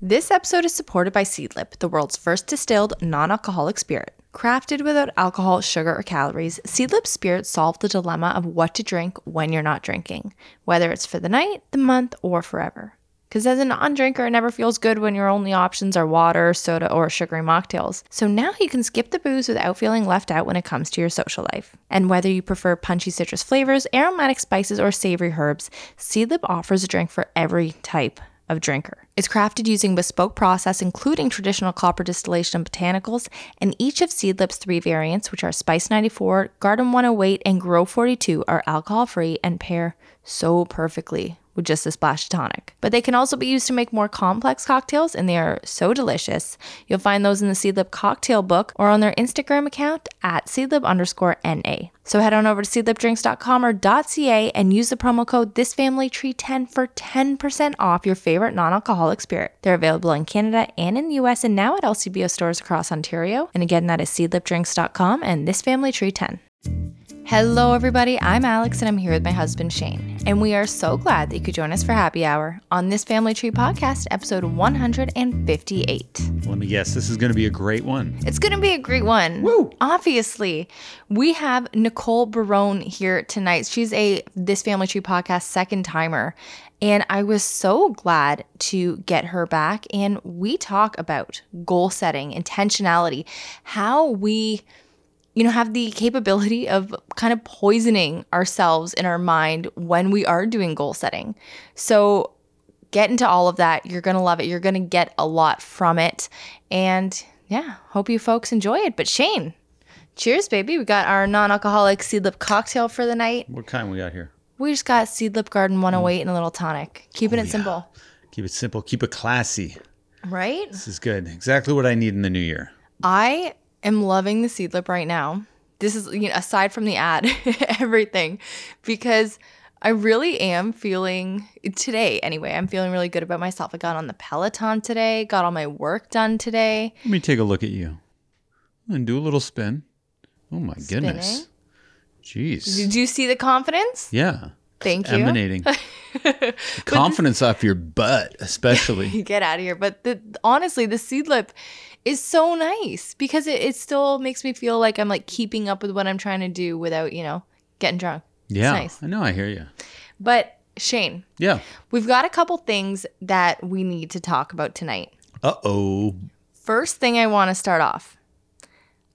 This episode is supported by Seedlip, the world's first distilled non alcoholic spirit. Crafted without alcohol, sugar, or calories, Seedlip spirits solve the dilemma of what to drink when you're not drinking, whether it's for the night, the month, or forever. Because as a non drinker, it never feels good when your only options are water, soda, or sugary mocktails. So now you can skip the booze without feeling left out when it comes to your social life. And whether you prefer punchy citrus flavors, aromatic spices, or savory herbs, Seedlip offers a drink for every type of drinker. It's crafted using bespoke process, including traditional copper distillation and botanicals, and each of Seedlip's three variants, which are Spice 94, Garden 108, and Grow 42, are alcohol free and pair so perfectly with just a splash of tonic. But they can also be used to make more complex cocktails, and they are so delicious. You'll find those in the Seedlip cocktail book or on their Instagram account at seedlip underscore NA. So head on over to seedlipdrinks.com or .ca and use the promo code ThisFamilyTree10 for 10% off your favorite non-alcoholic spirit. They're available in Canada and in the US and now at LCBO stores across Ontario. And again, that is seedlipdrinks.com and ThisFamilyTree10. Hello, everybody. I'm Alex, and I'm here with my husband, Shane. And we are so glad that you could join us for happy hour on this Family Tree podcast, episode 158. Let me guess, this is going to be a great one. It's going to be a great one. Woo! Obviously, we have Nicole Barone here tonight. She's a This Family Tree podcast second timer. And I was so glad to get her back. And we talk about goal setting, intentionality, how we you know, have the capability of kind of poisoning ourselves in our mind when we are doing goal setting. So, get into all of that. You're going to love it. You're going to get a lot from it. And yeah, hope you folks enjoy it. But, Shane, cheers, baby. We got our non alcoholic seedlip cocktail for the night. What kind we got here? We just got seedlip garden mm. 108 and a little tonic. Keeping Oh, it yeah. simple, Keep it simple, keep it classy. right? This is good. Exactly what I need in the new year. I am loving the seedlip right now. This is you know, aside from the ad, everything, because I really am feeling today. Anyway, I'm feeling really good about myself. I got on the Peloton today. Got all my work done today. Let me take a look at you and do a little spin. Oh my goodness. Jeez. Did you see the confidence? Yeah. Thank you. Emanating. Confidence off your butt, especially. Get out of here. But the honestly, the seedlip is so nice because it, it still makes me feel like I'm like keeping up with what I'm trying to do without you know getting drunk. Yeah. nice. I know. I hear you. But Shane, Yeah. We've got a couple things that we need to talk about tonight. Uh oh. First thing I want to start off.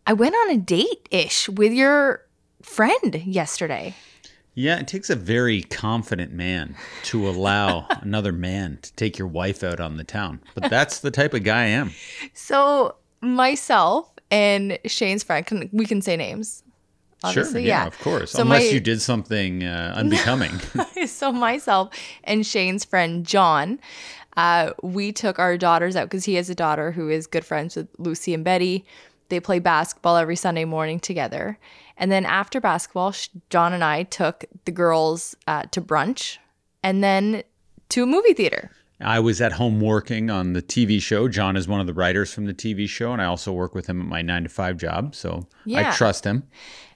I went on a date ish with your friend yesterday. Yeah, it takes a very confident man to allow another man to take your wife out on the town. But that's the type of guy I am. So, myself and Shane's friend, can, we can say names. Sure. Yeah, yeah. of course. So Unless my- you did something uh, unbecoming. so, myself and Shane's friend, John, uh, we took our daughters out because he has a daughter who is good friends with Lucy and Betty. They play basketball every Sunday morning together. And then after basketball, John and I took the girls uh, to brunch and then to a movie theater. I was at home working on the TV show. John is one of the writers from the TV show, and I also work with him at my nine to five job. So Yeah. I trust him.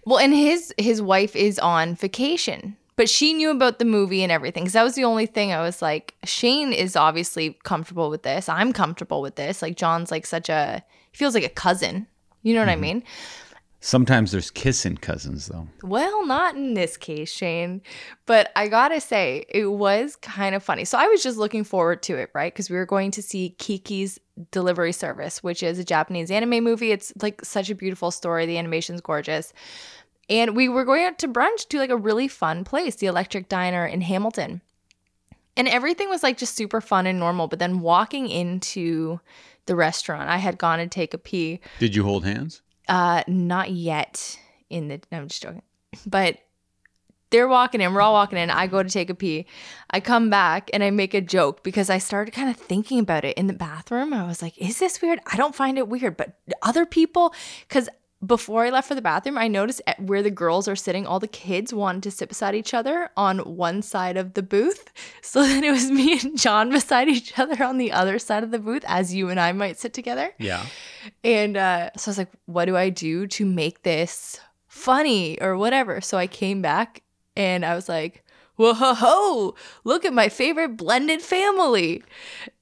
Well, and his his wife is on vacation, but she knew about the movie and everything. Because that was the only thing I was like, Shane is obviously comfortable with this. I'm comfortable with this. Like John's like such a he feels like a cousin. You know what I mean? Sometimes there's kissing cousins, though. Well, not in this case, Shane. But I gotta say, it was kind of funny. So I was just looking forward to it, right? Because we were going to see Kiki's Delivery Service, which is a Japanese anime movie. It's like such a beautiful story. The animation's gorgeous. And we were going out to brunch to like a really fun place, the Electric Diner in Hamilton. And everything was like just super fun and normal. But then walking into the restaurant, I had gone to take a pee. Did you hold hands? Uh, not yet in the. No, I'm just joking. But they're walking in. We're all walking in. I go to take a pee. I come back and I make a joke because I started kind of thinking about it in the bathroom. I was like, "Is this weird?" I don't find it weird, but other people, because before I left for the bathroom, I noticed at where the girls are sitting, all the kids wanted to sit beside each other on one side of the booth. So then it was me and John beside each other on the other side of the booth, as you and I might sit together. Yeah. And uh, so I was like, what do I do to make this funny or whatever? So I came back and I was like, whoa ho ho, look at my favorite blended family.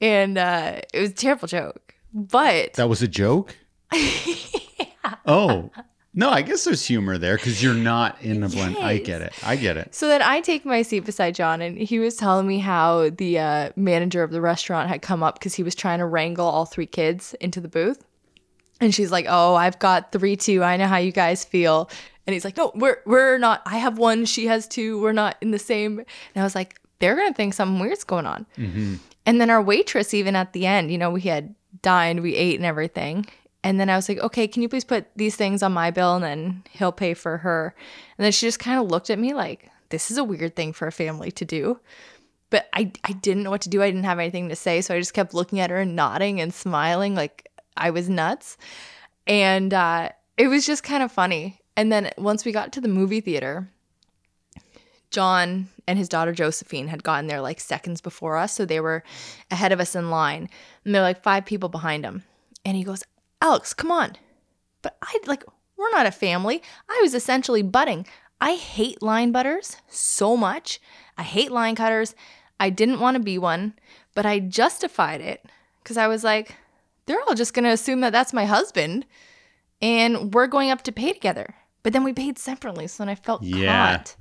And uh, it was a terrible joke. But That was a joke? Oh. No, I guess there's humor there because you're not in the blend. I get it. I get it. So then I take my seat beside John, and he was telling me how the uh, manager of the restaurant had come up because he was trying to wrangle all three kids into the booth. And she's like, "Oh, I've got three too. I know how you guys feel." And he's like, "No, we're we're not. I have one. She has two. We're not in the same." And I was like, "They're gonna think something weird's going on." And then our waitress, even at the end, you know, we had dined, we ate, and everything. And then I was like, okay, can you please put these things on my bill and then he'll pay for her? And then she just kind of looked at me like, this is a weird thing for a family to do. But I, I didn't know what to do. I didn't have anything to say. So I just kept looking at her and nodding and smiling like I was nuts. And uh, it was just kind of funny. And then once we got to the movie theater, John and his daughter Josephine had gotten there like seconds before us. So they were ahead of us in line. And they're like five people behind him. And he goes, Alex, come on. But I like, we're not a family. I was essentially butting. I hate line butters so much. I hate line cutters. I didn't want to be one, but I justified it because I was like, they're all just going to assume that that's my husband and we're going up to pay together. But then we paid separately. So then I felt Yeah. caught.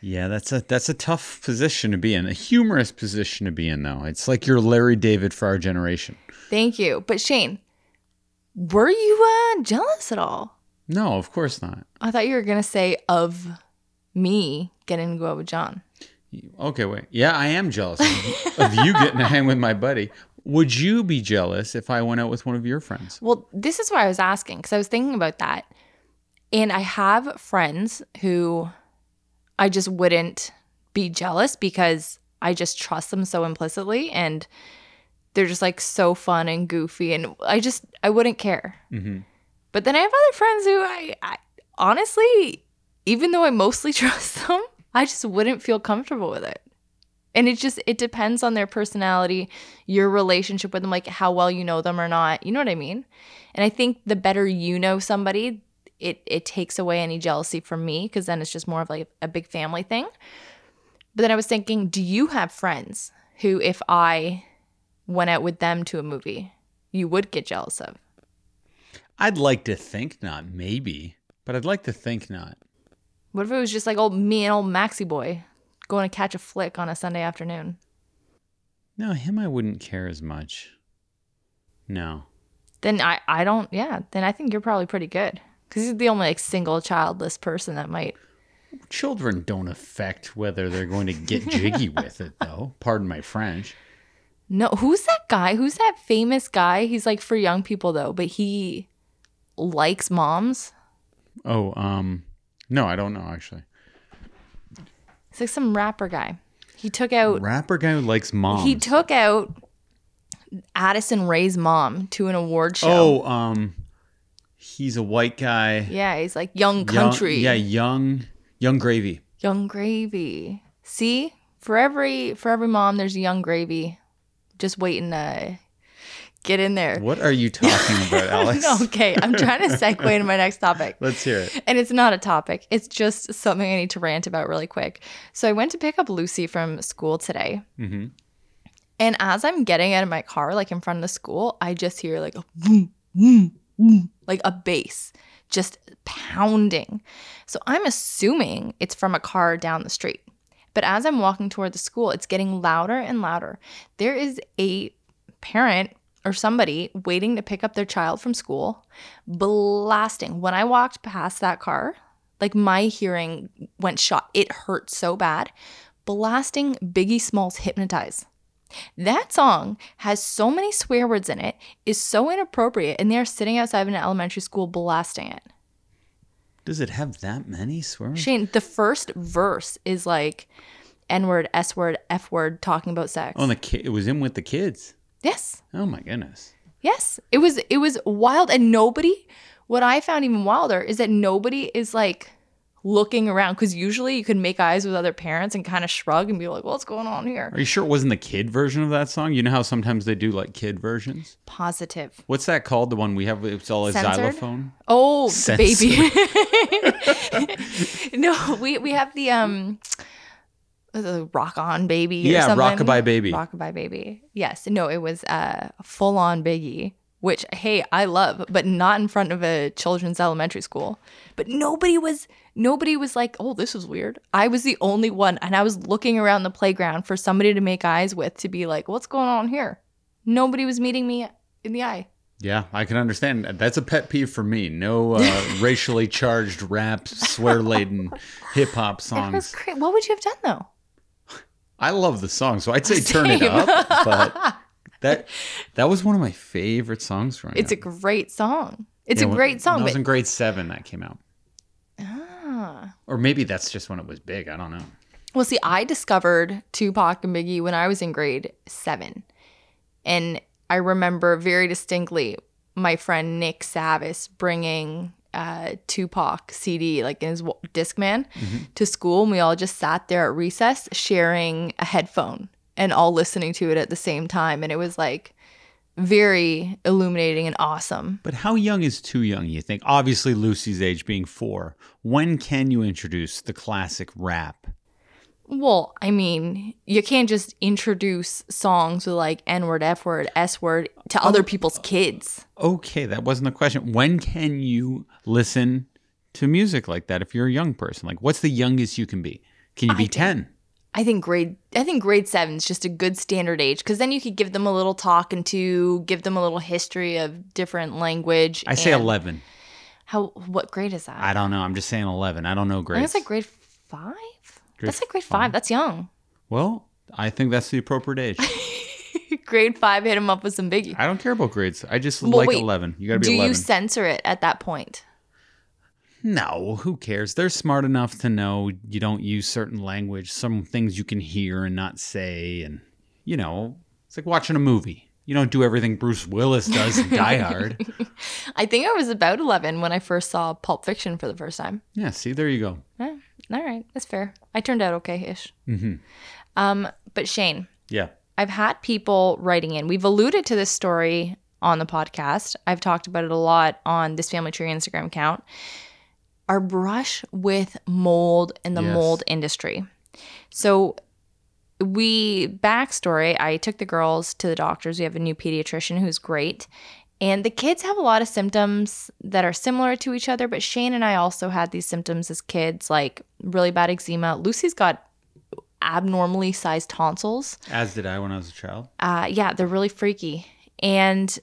Yeah, that's a that's a tough position to be in. A humorous position to be in though. It's like you're Larry David for our generation. Thank you. But Shane, were you uh, jealous at all? No, of course not. I thought you were going to say of me getting to go out with John. Okay, wait. Yeah, I am jealous of, of you getting to hang with my buddy. Would you be jealous if I went out with one of your friends? Well, this is why I was asking because I was thinking about that. And I have friends who I just wouldn't be jealous because I just trust them so implicitly and they're just like so fun and goofy and I just I wouldn't care. Mhm. But then I have other friends who I, I honestly, even though I mostly trust them, I just wouldn't feel comfortable with it. And it just it depends on their personality, your relationship with them, like how well you know them or not. You know what I mean? And I think the better you know somebody, it it takes away any jealousy from me because then it's just more of like a big family thing. But then I was thinking, do you have friends who if I went out with them to a movie, you would get jealous of? I'd like to think not, maybe, but I'd like to think not. What if it was just like old me and old Maxie boy going to catch a flick on a Sunday afternoon? No, him I wouldn't care as much. No. Then I, I don't, yeah, then I think you're probably pretty good. Because he's the only like single childless person that might. Children don't affect whether they're going to get jiggy with it, though. Pardon my French. No, who's that guy? Who's that famous guy? He's like for young people though, but he likes moms. Oh, um, no, I don't know actually. It's like some rapper guy. He took out Rapper guy who likes moms. he took out Addison Rae's mom to an award show. Oh, um, he's a white guy. Yeah, he's like young Young- country. yeah, young, Yung Gravy. Yung Gravy. See? For every for every mom there's a Yung Gravy just waiting to get in there. What are you talking about, Alex? okay, I'm trying to segue into my next topic. Let's hear it. And it's not a topic. It's just something I need to rant about really quick. So I went to pick up Lucy from school today. hmm And as I'm getting out of my car, like in front of the school, I just hear like a boom, boom, boom, like a bass just pounding. So I'm assuming it's from a car down the street. But as I'm walking toward the school, it's getting louder and louder. There is a parent or somebody waiting to pick up their child from school, blasting. When I walked past that car, like my hearing went shot. It hurt so bad. Blasting Biggie Smalls Hypnotize. That song has so many swear words in it, is so inappropriate, and they're sitting outside of an elementary school blasting it. Does it have that many swears? Shane, the first verse is like N word, S word, F word, talking about sex. Oh, and the ki- it was in with the kids. yes, Oh my goodness. yes, it was it was wild, and nobody. What I found even wilder is that nobody is like looking around because usually you can make eyes with other parents and kind of shrug and be like, "What's going on here?" Are you sure it wasn't the kid version of that song? You know how sometimes they do like kid versions. Positive. What's that called? The one we have. It's all a Censored? xylophone. Oh, Censored. baby. no, we we have the um the Rock On Baby or Yeah, something? Rockabye Baby. Rockabye Baby. Yes. No, it was uh, full on Biggie, which, hey, I love, but not in front of a children's elementary school. But nobody was, nobody was like, oh, this is weird. I was the only one. And I was looking around the playground for somebody to make eyes with to be like, what's going on here? Nobody was meeting me in the eye. Yeah, I can understand. That's a pet peeve for me. No uh, racially charged rap, swear laden hip hop songs. great. What would you have done though? I love the song, so I'd say turn it up. But that that was one of my favorite songs growing It's a great song. It's Yeah, a great song, It was in grade seven that came out, ah. or maybe that's just when it was big. I don't know. Well, see, I discovered Tupac and Biggie when I was in grade seven. And I remember very distinctly my friend Nick Savis bringing uh, Tupac CD, like in his Discman, to school. And we all just sat there at recess sharing a headphone and all listening to it at the same time. And it was like very illuminating and awesome. But how young is too young? You think? Obviously, Lucy's age being four. When can you introduce the classic rap? Well, I mean, you can't just introduce songs with like N word, F word, S word to oh. other people's kids. Okay, that wasn't the question. When can you listen to music like that if you're a young person? Like, what's the youngest you can be? Can you be 10? I think grade I think grade seven is just a good standard age because then you could give them a little talk and to, give them a little history of different language. I say 11. How what grade is that? I don't know. I'm just saying 11. I don't know I think it's like grade five. Grade That's like grade five. That's young. well, I think that's the appropriate age. grade five, hit him up with some Biggie. I don't care about grades. I just Well, like wait, 11. You got to be Do 11. you censor it at that point? No, who cares? They're smart enough to know you don't use certain language, some things you can hear and not say. And, you know, it's like watching a movie. You don't do everything Bruce Willis does in Die Hard. I think I was about eleven when I first saw Pulp Fiction for the first time. Yeah, see, there you go. Eh, all right, that's fair. I turned out okay-ish. hmm Um, but Shane, Yeah. I've had people writing in. We've alluded to this story on the podcast. I've talked about it a lot on this Family Tree Instagram account. Our brush with mold in the Yes. mold industry. So, we backstory. I took the girls to the doctors. We have a new pediatrician who's great. And the kids have a lot of symptoms that are similar to each other, but Shane and I also had these symptoms as kids, like really bad eczema. Lucy's got abnormally sized tonsils. As did I when I was a child. Uh, yeah, they're really freaky. And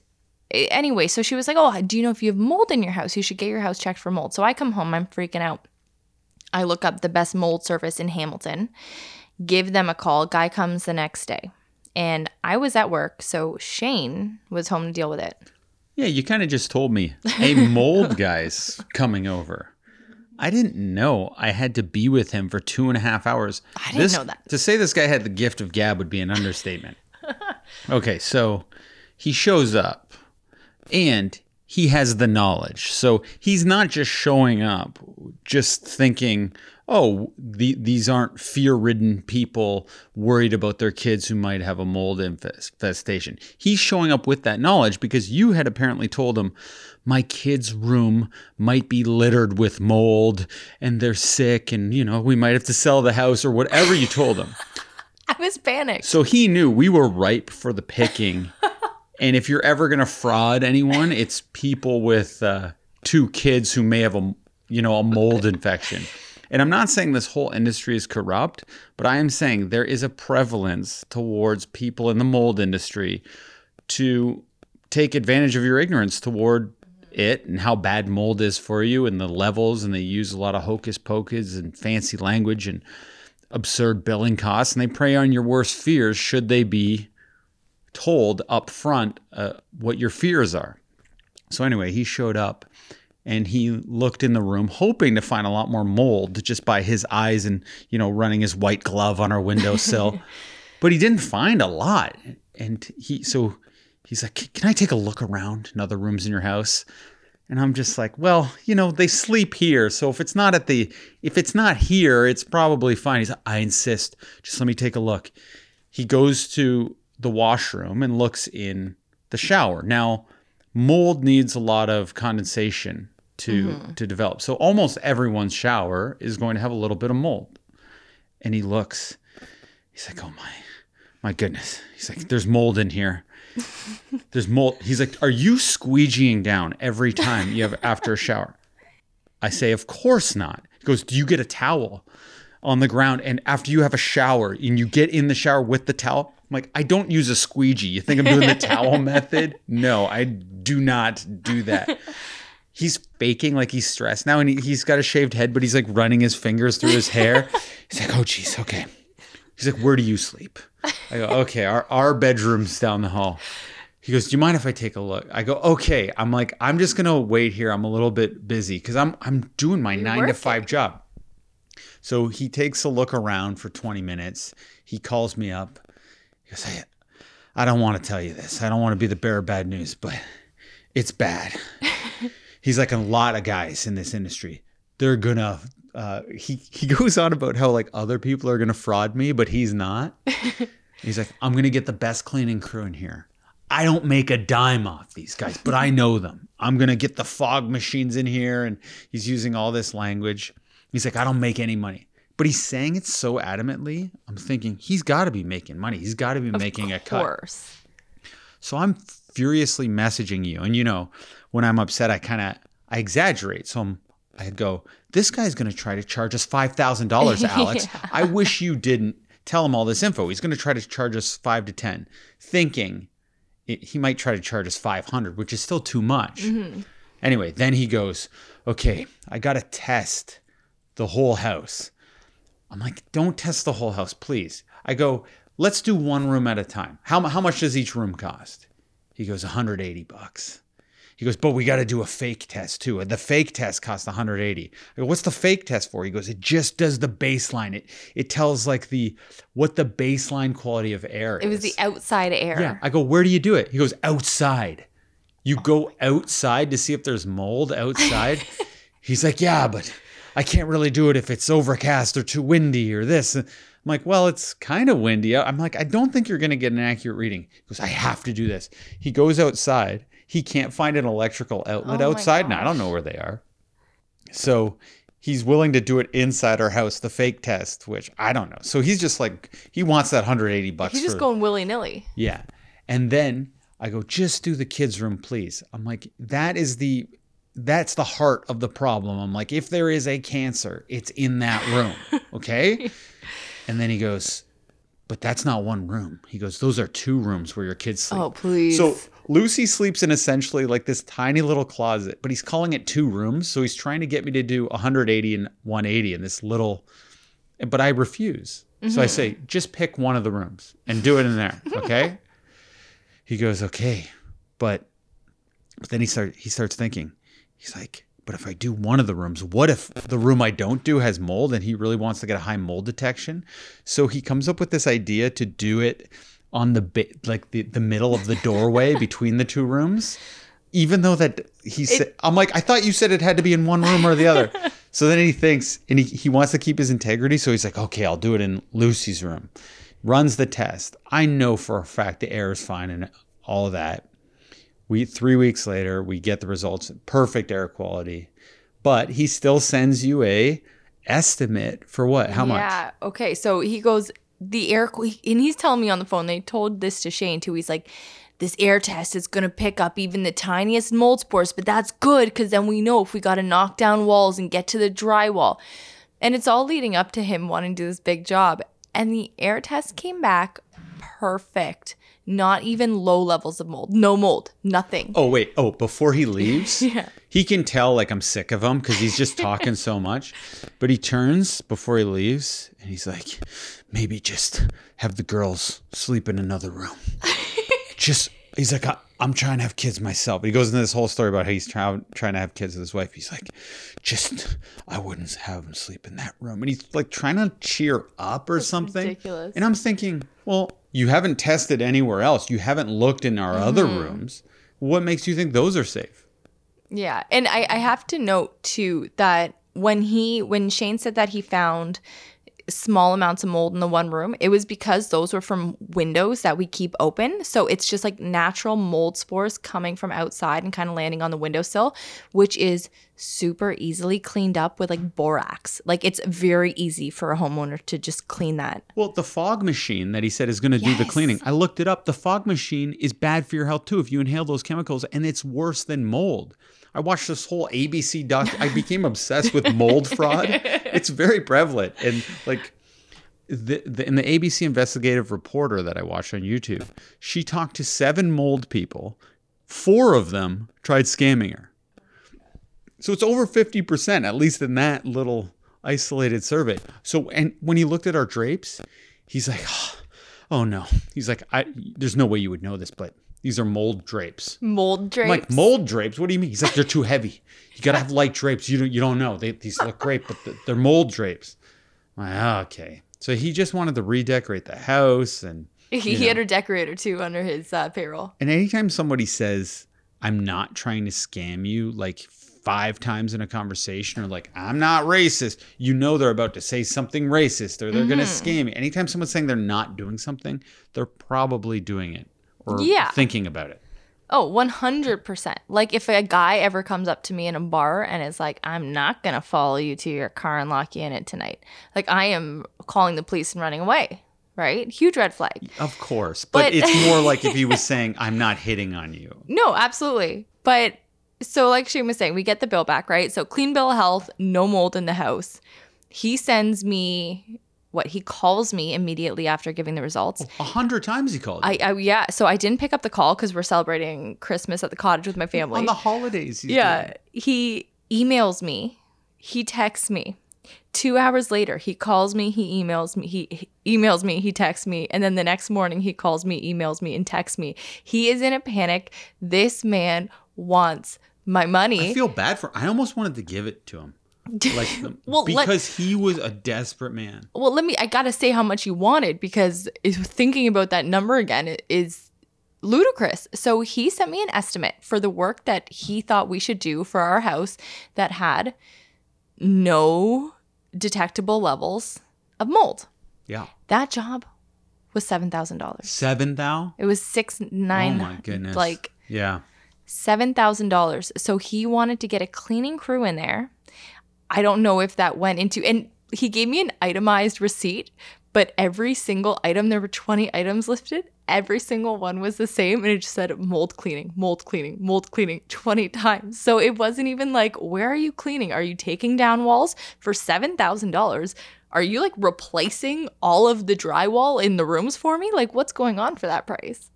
anyway, so she was like, "Oh, do you know if you have mold in your house? You should get your house checked for mold." So I come home, I'm freaking out. I look up the best mold service in Hamilton, give them a call. Guy comes the next day, and I was at work, so Shane was home to deal with it. Yeah, you kind of just told me a mold guy's coming over. I didn't know I had to be with him for two and a half hours. I didn't know that. To say this guy had the gift of gab would be an understatement. okay, so he shows up and he has the knowledge. So he's not just showing up, just thinking, oh, the, these aren't fear ridden people worried about their kids who might have a mold infestation. He's showing up with that knowledge because you had apparently told him, my kid's room might be littered with mold and they're sick and, you know, we might have to sell the house or whatever you told him. I was panicked. So he knew we were ripe for the picking. and if you're ever going to fraud anyone, it's people with uh, two kids who may have a, you know, a mold infection. And I'm not saying this whole industry is corrupt, but I am saying there is a prevalence towards people in the mold industry to take advantage of your ignorance toward it and how bad mold is for you and the levels and they use a lot of hocus pocus and fancy language and absurd billing costs and they prey on your worst fears should they be told up front uh, what your fears are. So anyway he showed up and he looked in the room hoping to find a lot more mold just by his eyes and you know running his white glove on our windowsill. But he didn't find a lot. And he so he's like can i take a look around in other rooms in your house? And i'm just like well you know they sleep here. So if it's not at the if it's not here it's probably fine. He's like, i insist. Just let me take a look. He goes to the washroom and looks in the shower now mold needs a lot of condensation to mm-hmm. to develop so almost everyone's shower is going to have a little bit of mold and he looks He's like, oh my, my goodness. He's like, there's mold in here. There's mold. He's like, are you squeegeeing down every time you have after a shower? I say, of course not. He goes, do you get a towel on the ground and after you have a shower and you get in the shower with the towel? I'm like, I don't use a squeegee. You think I'm doing the towel method? No, I do not do that. He's faking like he's stressed now and he, he's got a shaved head, but he's like running his fingers through his hair. He's like, oh, geez, okay. He's like, where do you sleep? I go, okay, our, our bedroom's down the hall. He goes, do you mind if I take a look? I go, okay. I'm like, I'm just gonna wait here. I'm a little bit busy because I'm I'm doing my nine to five job. So he takes a look around for 20 minutes. He calls me up. He goes, hey, I don't want to tell you this. I don't want to be the bearer of bad news, but it's bad. He's like a lot of guys in this industry. They're gonna. Uh, he he goes on about how like other people are gonna fraud me, but he's not. He's like, I'm gonna get the best cleaning crew in here. I don't make a dime off these guys, but I know them. I'm gonna get the fog machines in here, and he's using all this language. He's like, I don't make any money, but he's saying it so adamantly. I'm thinking he's got to be making money. He's got to be making a of cut. course. So I'm furiously messaging you, and you know, when I'm upset, I kind of I exaggerate. So I'm, I go, this guy's gonna try to charge us five thousand dollars, Alex. I wish you didn't tell him all this info. He's gonna try to charge us five to ten, thinking it, he might try to charge us five hundred, which is still too much. Mm-hmm. Anyway, then he goes, okay, I gotta test the whole house. I'm like, don't test the whole house, please. I go, let's do one room at a time. How, how much does each room cost? He goes, 180 bucks. He goes, but we got to do a fake test too. The fake test costs 180. I go, what's the fake test for? He goes, it just does the baseline. It it tells like the what the baseline quality of air It was the outside air. Yeah. I go, where do you do it? He goes, outside. You go outside to see if there's mold outside? He's like, yeah, but I can't really do it if it's overcast or too windy or this. I'm like, well, it's kind of windy. I'm like, I don't think you're going to get an accurate reading. He goes, I have to do this. He goes outside. He can't find an electrical outlet Oh outside. and I don't know where they are. So he's willing to do it inside our house, the fake test, which I don't know. So he's just like, he wants that 180 bucks He's just for- going willy nilly. yeah. And then I go, just do the kids' room, please. I'm like, that is the that's the heart of the problem. I'm like, if there is a cancer, it's in that room. Okay. and then he goes, but that's not one room. He goes, those are two rooms where your kids sleep. Oh, please. So Lucy sleeps in essentially like this tiny little closet, but he's calling it two rooms. So he's trying to get me to do 180 and 180 in this little, but I refuse. So I mm-hmm. say, just pick one of the rooms and do it in there. Okay. he goes, okay. But, but then he start he starts thinking, he's like, but if I do one of the rooms, what if the room I don't do has mold and he really wants to get a high mold detection? So he comes up with this idea to do it on the bit like the, the middle of the doorway between the two rooms. Even though that he said, I'm like, I thought you said it had to be in one room or the other. so then he thinks, and he, he wants to keep his integrity. So he's like, okay, I'll do it in Lucy's room. Runs the test. I know for a fact the air is fine and all of that. We three weeks later, we get the results, perfect air quality, but he still sends you a estimate for what? How much? Yeah. Okay. So he goes, the air, and he's telling me on the phone, they told this to Shane too. He's like, this air test is going to pick up even the tiniest mold spores, but that's good because then we know if we got to knock down walls and get to the drywall. And it's all leading up to him wanting to do this big job. And the air test came back perfect. Not even low levels of mold. No mold. Nothing. Oh wait, oh before he leaves, he can tell like I'm sick of him because he's just talking so much. But he turns before he leaves and he's like, maybe just have the girls sleep in another room. just he's like, I, I'm trying to have kids myself. He goes into this whole story about how he's trying trying to have kids with his wife. He's like, just I wouldn't have them sleep in that room. And he's like trying to cheer up or something. ridiculous. And I'm thinking, well, you haven't tested anywhere else. You haven't looked in our other Mm-hmm. rooms. What makes you think those are safe? Yeah. And I, I have to note too that when he when Shane said that he found small amounts of mold in the one room, it was because those were from windows that we keep open. So it's just like natural mold spores coming from outside and kind of landing on the windowsill, which is super easily cleaned up with like borax. Like it's very easy for a homeowner to just clean that. Well, the fog machine that he said is going to do the cleaning. I looked it up. The fog machine is bad for your health too if you inhale those chemicals, and it's worse than mold. I watched this whole ABC doc. I became obsessed with mold fraud. It's very prevalent, and like the, the in the ABC investigative reporter that I watched on YouTube, she talked to seven mold people. Four of them tried scamming her. So it's over 50%, at least in that little isolated survey. So, and when he looked at our drapes, he's like, oh no. He's like, I, there's no way you would know this, but these are mold drapes. Mold I'm drapes. like, mold drapes? What do you mean? He's like, they're too heavy. You got to have light drapes. You don't, you don't know. They, these look great, but they're mold drapes. I'm like, "Ah, okay. So he just wanted to redecorate the house and he, know. had a decorator too under his uh, payroll. And anytime somebody says, I'm not trying to scam you, like five times in a conversation, or like, I'm not racist, you know they're about to say something racist or they're going to Mm-hmm. scam you. Anytime someone's saying they're not doing something, they're probably doing it or Yeah. thinking about it. Oh, 100%. Like if a guy ever comes up to me in a bar and is like, I'm not going to follow you to your car and lock you in it tonight. Like I am calling the police and running away, right? Huge red flag. Of course. But, But- it's more like if he was saying, I'm not hitting on you. No, absolutely. But so like Shane was saying, we get the bill back, right? So clean bill of health, no mold in the house. He sends me what he calls me immediately after giving the results. A hundred times he called. I, I yeah, so I didn't pick up the call because we're celebrating Christmas at the cottage with my family. On the holidays. Yeah, doing he emails me, he texts me. Two hours later, he calls me, he emails me, he, he emails me, he texts me, and then the next morning he calls me, emails me, and texts me. He is in a panic. This man wants my money. I feel bad for I almost wanted to give it to him. Like the- um, Well, let- because he was a desperate man. well, let me. I gotta say how much he wanted because thinking about that number again is ludicrous. So he sent me an estimate for the work that he thought we should do for our house that had no detectable levels of mold. Yeah. That job was seven thousand dollars. Seven thou? It was six nine. oh my goodness. Like yeah. seven thousand dollars. So he wanted to get a cleaning crew in there. I don't know if that went into and he gave me an itemized receipt, but every single item there were 20 items listed. Every single one was the same and it just said mold cleaning, mold cleaning, mold cleaning 20 times. So it wasn't even like, where are you cleaning? Are you taking down walls for $7,000? Are you like replacing all of the drywall in the rooms for me? Like what's going on for that price?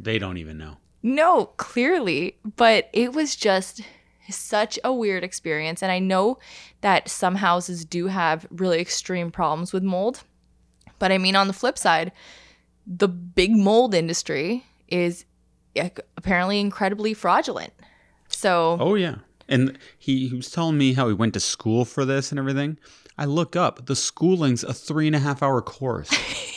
They don't even know. No, clearly, but it was just such a weird experience. And I know that some houses do have really extreme problems with mold. But I mean, on the flip side, the big mold industry is apparently incredibly fraudulent. So, Oh yeah. And he, he was telling me how he went to school for this and everything. I look up, the schooling's a three and a half hour course.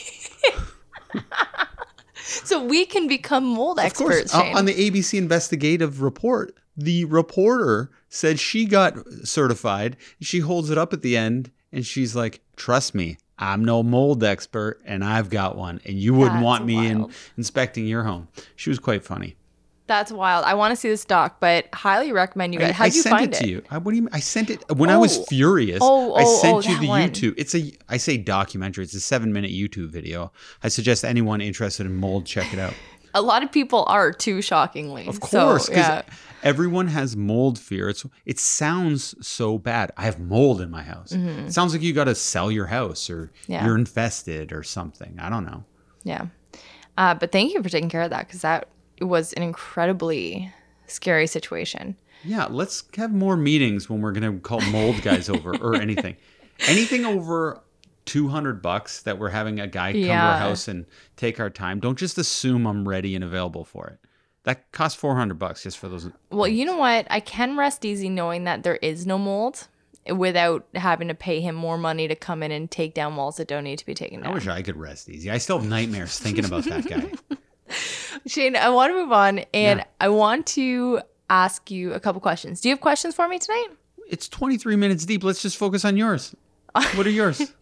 so we can become mold experts. uh, on the ABC investigative report, the reporter said she got certified. She holds it up at the end and she's like, "Trust me, I'm no mold expert and I've got one, and you wouldn't That's want me in inspecting your home." She was quite funny. That's wild. I want to see this doc, but highly recommend you guys. How'd I you sent find it it? to you. I, what do you mean? I sent it when I was Oh. furious. Oh, I oh, sent oh, you the one. YouTube. It's a I say documentary. It's a seven minute YouTube video. I suggest anyone interested in mold check it out. A lot of people are too, shockingly. Of course, because yeah. Everyone has mold fear. It's it sounds so bad. I have mold in my house. It sounds like you got to sell your house or Mm-hmm. Yeah. you're infested or something. I don't know. Yeah. Uh, but thank you for taking care of that because that was an incredibly scary situation. Yeah, let's have more meetings when we're gonna call mold guys over or anything. Anything over two hundred bucks that we're having a guy come to Yeah. our house and take our time. Don't just assume I'm ready and available for it. That costs four hundred bucks just for those. Well, you know what? I can rest easy knowing that there is no mold without having to pay him more money to come in and take down walls that don't need to be taken down. I wish I could rest easy. I still have nightmares thinking about that guy. Shane, I want to move on and Yeah. I want to ask you a couple questions. Do you have questions for me tonight? It's 23 minutes deep. Let's just focus on yours. What are yours?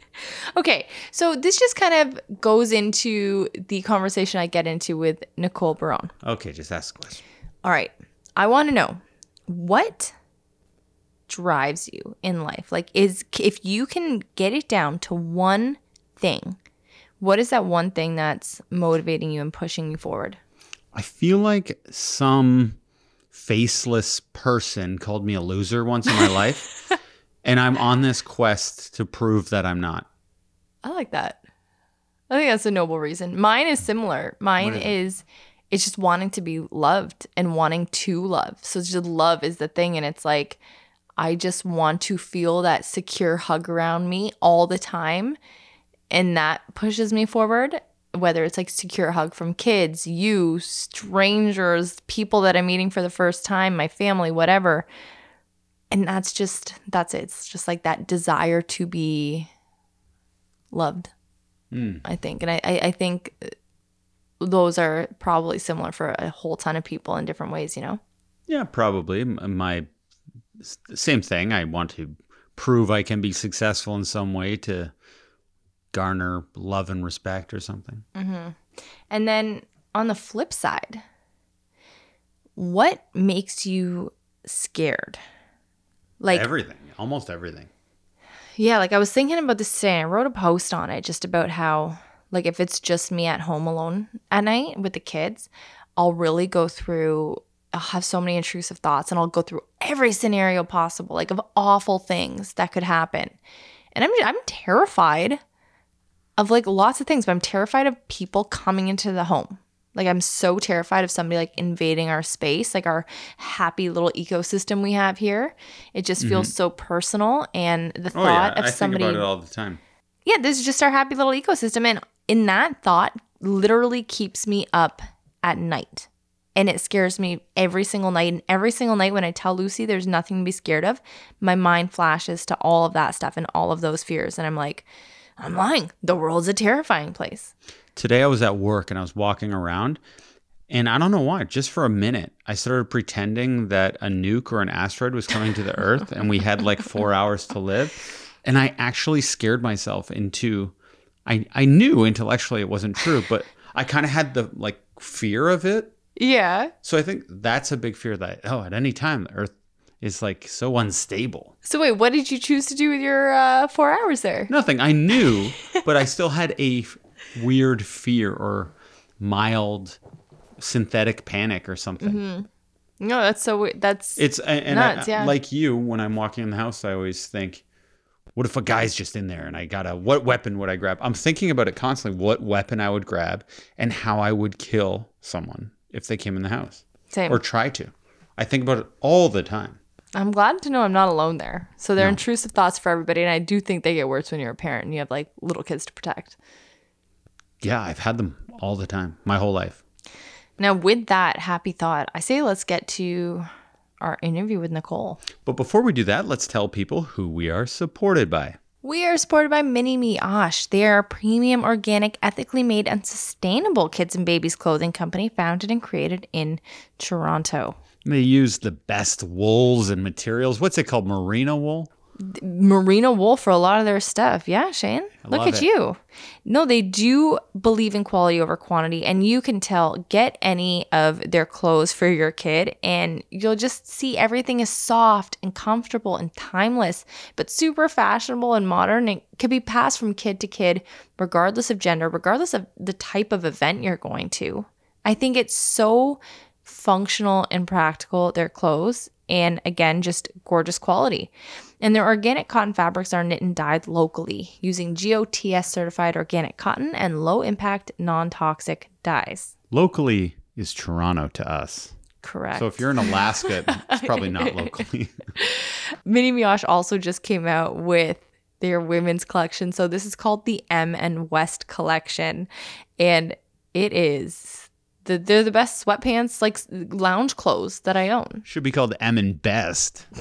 Okay, so this just kind of goes into the conversation I get into with Nicole Barone. Okay, just ask a question. All right, I want to know what drives you in life? Like is if you can get it down to one thing, what is that one thing that's motivating you and pushing you forward? I feel like some faceless person called me a loser once in my life, and I'm on this quest to prove that I'm not. I like that. I think that's a noble reason. Mine is similar. Mine is is, it? it's just wanting to be loved and wanting to love. So it's just love is the thing and it's like I just want to feel that secure hug around me all the time and that pushes me forward whether it's like secure hug from kids, you, strangers, people that I'm meeting for the first time, my family, whatever. And that's just that's it. It's just like that desire to be loved. I think. And I, I, I think those are probably similar for a whole ton of people in different ways, you know? Yeah, probably. My same thing. I want to prove I can be successful in some way to garner love and respect or something. Mm-hmm. And then on the flip side, what makes you scared? Like, everything, almost everything. Yeah, like I was thinking about this today. I wrote a post on it just about how, like, if it's just me at home alone at night with the kids, I'll really go through, I'll have so many intrusive thoughts and I'll go through every scenario possible, like, of awful things that could happen. And I'm, I'm terrified of like lots of things, but I'm terrified of people coming into the home. Like I'm so terrified of somebody like invading our space, like our happy little ecosystem we have here. It just feels mm-hmm. so personal and the Oh thought yeah, of I somebody think about it all the time. Yeah, this is just our happy little ecosystem and in that thought literally keeps me up at night. And it scares me every single night. And every single night when I tell Lucy there's nothing to be scared of, my mind flashes to all of that stuff and all of those fears. And I'm like, I'm lying. The world's a terrifying place. Today I was at work and I was walking around and I don't know why, just for a minute, I started pretending that a nuke or an asteroid was coming to the earth and we had like 4 hours to live. And I actually scared myself into I I knew intellectually it wasn't true, but I kind of had the like fear of it. Yeah. So I think that's a big fear that oh, at any time the earth is like so unstable. So wait, what did you choose to do with your uh, four hours there? Nothing. I knew, but I still had a f- weird fear or mild synthetic panic or something. No, that's so weird. That's It's and, and I- Nuts, yeah. like you when I'm walking in the house, I always think, what if a guy's just in there and I gotta what weapon would I grab? I'm thinking about it constantly. What weapon I would grab and how I would kill someone if they came in the house same. or try to. I think about it all the time. I'm glad to know I'm not alone there. So they're intrusive thoughts for everybody, and I do think they get worse when you're a parent and you have like little kids to protect. Yeah, I've had them all the time, my whole life. Now, with that happy thought, I say let's get to our interview with Nicole. But before we do that, let's tell people who we are supported by. We are supported by Mini Mioche. They are a premium, organic, ethically made, and sustainable kids and babies clothing company founded and created in Toronto. They use the best wools and materials. What's it called? Merino wool? merino wool for a lot of their stuff. Yeah, Shane. Look at it. you. No, they do believe in quality over quantity, and you can tell. Get any of their clothes for your kid, and you'll just see everything is soft and comfortable and timeless, but super fashionable and modern. It could be passed from kid to kid, regardless of gender, regardless of the type of event you're going to. I think it's so functional and practical, their clothes, and again, just gorgeous quality. And their organic cotton fabrics are knit and dyed locally using GOTS certified organic cotton and low impact, non toxic dyes. Locally is Toronto to us. Correct. So if you're in Alaska, it's probably not locally. Mini Mioche also just came out with their women's collection. So this is called the M and West collection. And it is the, they're the best sweatpants, like lounge clothes that I own. Should be called M and Best.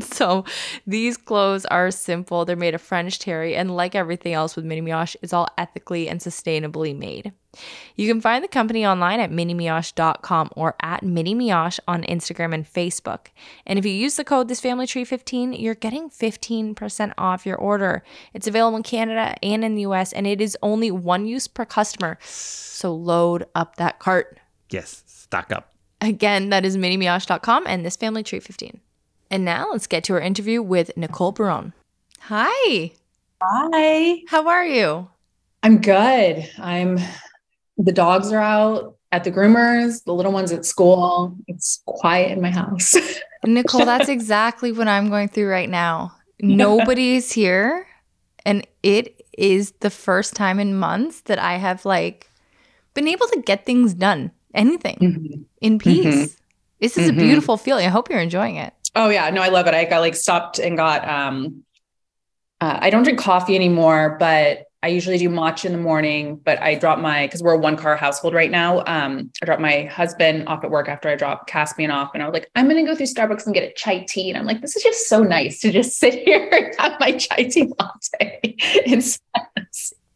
So these clothes are simple. They're made of French terry, and like everything else with Mini Mioche, it's all ethically and sustainably made. You can find the company online at minimioche.com or at Mini Mioche on Instagram and Facebook. And if you use the code ThisFamilyTree15, you're getting 15% off your order. It's available in Canada and in the US, and it is only one use per customer. So load up that cart. Yes, stock up. Again, that is minimioche.com and ThisFamilyTree15. And now let's get to our interview with Nicole Barone. Hi. Hi. How are you? I'm good. I'm the dogs are out at the groomers, the little ones at school. It's quiet in my house. Nicole, that's exactly what I'm going through right now. Nobody's here. And it is the first time in months that I have like been able to get things done, anything mm-hmm. in peace. Mm-hmm. This is mm-hmm. a beautiful feeling. I hope you're enjoying it. Oh yeah, no, I love it. I got like stopped and got um uh, I don't drink coffee anymore, but I usually do matcha in the morning, but I drop my because we're a one car household right now. Um, I drop my husband off at work after I drop Caspian off, and I was like, I'm gonna go through Starbucks and get a chai tea. And I'm like, this is just so nice to just sit here and have my chai tea latte.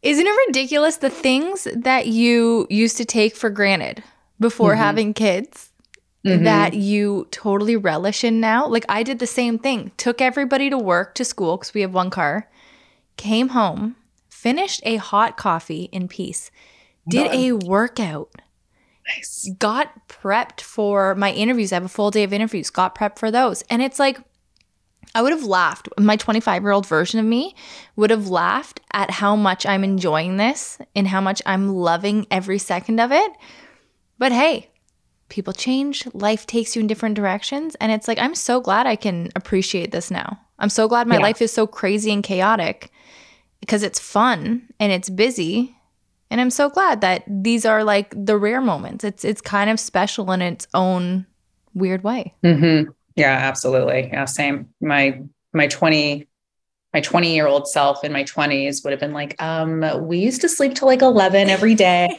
Isn't it ridiculous the things that you used to take for granted before mm-hmm. having kids? Mm-hmm. that you totally relish in now. Like I did the same thing. Took everybody to work to school because we have one car. Came home, finished a hot coffee in peace, did a workout. Nice. Got prepped for my interviews. I have a full day of interviews. Got prepped for those. And it's like, I would have laughed. My 25 year old version of me would have laughed at how much I'm enjoying this and how much I'm loving every second of it. But hey, people change, life takes you in different directions. And it's like, I'm so glad I can appreciate this now. I'm so glad my yeah. life is so crazy and chaotic because it's fun and it's busy. And I'm so glad that these are like the rare moments. It's it's kind of special in its own weird way. Mm-hmm. Yeah, absolutely. Yeah, same. My my 20 my 20 year old self in my 20s would have been like, um, we used to sleep till like 11 every day.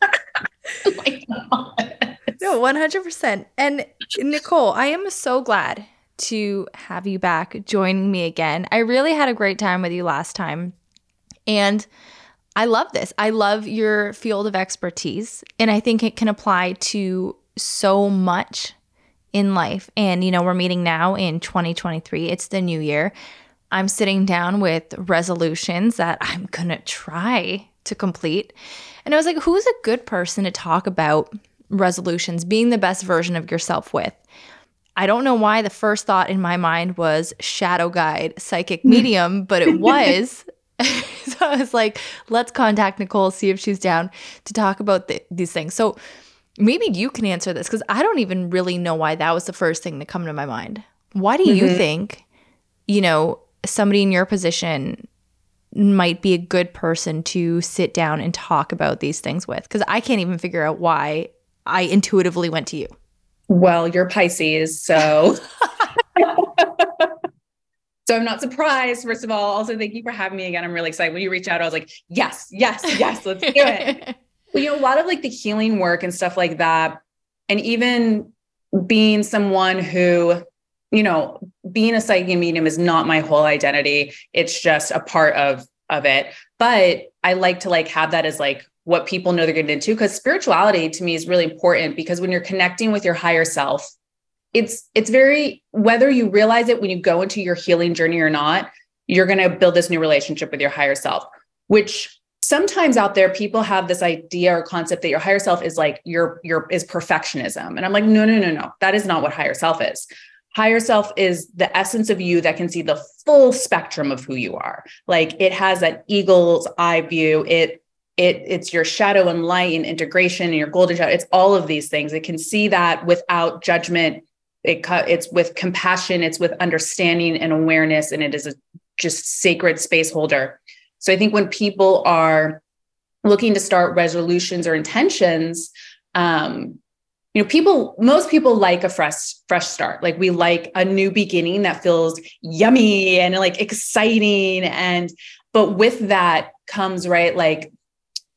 like, no, 100%. And Nicole, I am so glad to have you back joining me again. I really had a great time with you last time. And I love this. I love your field of expertise. And I think it can apply to so much in life. And, you know, we're meeting now in 2023, it's the new year. I'm sitting down with resolutions that I'm going to try to complete. And I was like, who's a good person to talk about resolutions, being the best version of yourself with? I don't know why the first thought in my mind was shadow guide, psychic medium, but it was. so I was like, let's contact Nicole, see if she's down to talk about th- these things. So maybe you can answer this because I don't even really know why that was the first thing to come to my mind. Why do mm-hmm. you think, you know, somebody in your position might be a good person to sit down and talk about these things with? Because I can't even figure out why I intuitively went to you. Well, you're Pisces, so so I'm not surprised. First of all, also thank you for having me again. I'm really excited. When you reach out, I was like, yes, yes, yes, let's do it. but you know, a lot of like the healing work and stuff like that, and even being someone who, you know, being a psychic medium is not my whole identity. It's just a part of of it. But I like to like have that as like what people know they're getting into because spirituality to me is really important because when you're connecting with your higher self it's it's very whether you realize it when you go into your healing journey or not you're going to build this new relationship with your higher self which sometimes out there people have this idea or concept that your higher self is like your your is perfectionism. And i'm like no no no no that is not what higher self is. Higher self is the essence of you that can see the full spectrum of who you are. Like it has that eagle's eye view. It it it's your shadow and light and integration and your golden shadow. It's all of these things. It can see that without judgment. It it's with compassion it's with understanding and awareness and it is a just sacred space holder. So i think when people are looking to start resolutions or intentions um you know people most people like a fresh fresh start. Like we like a new beginning that feels yummy and like exciting. And but with that comes right like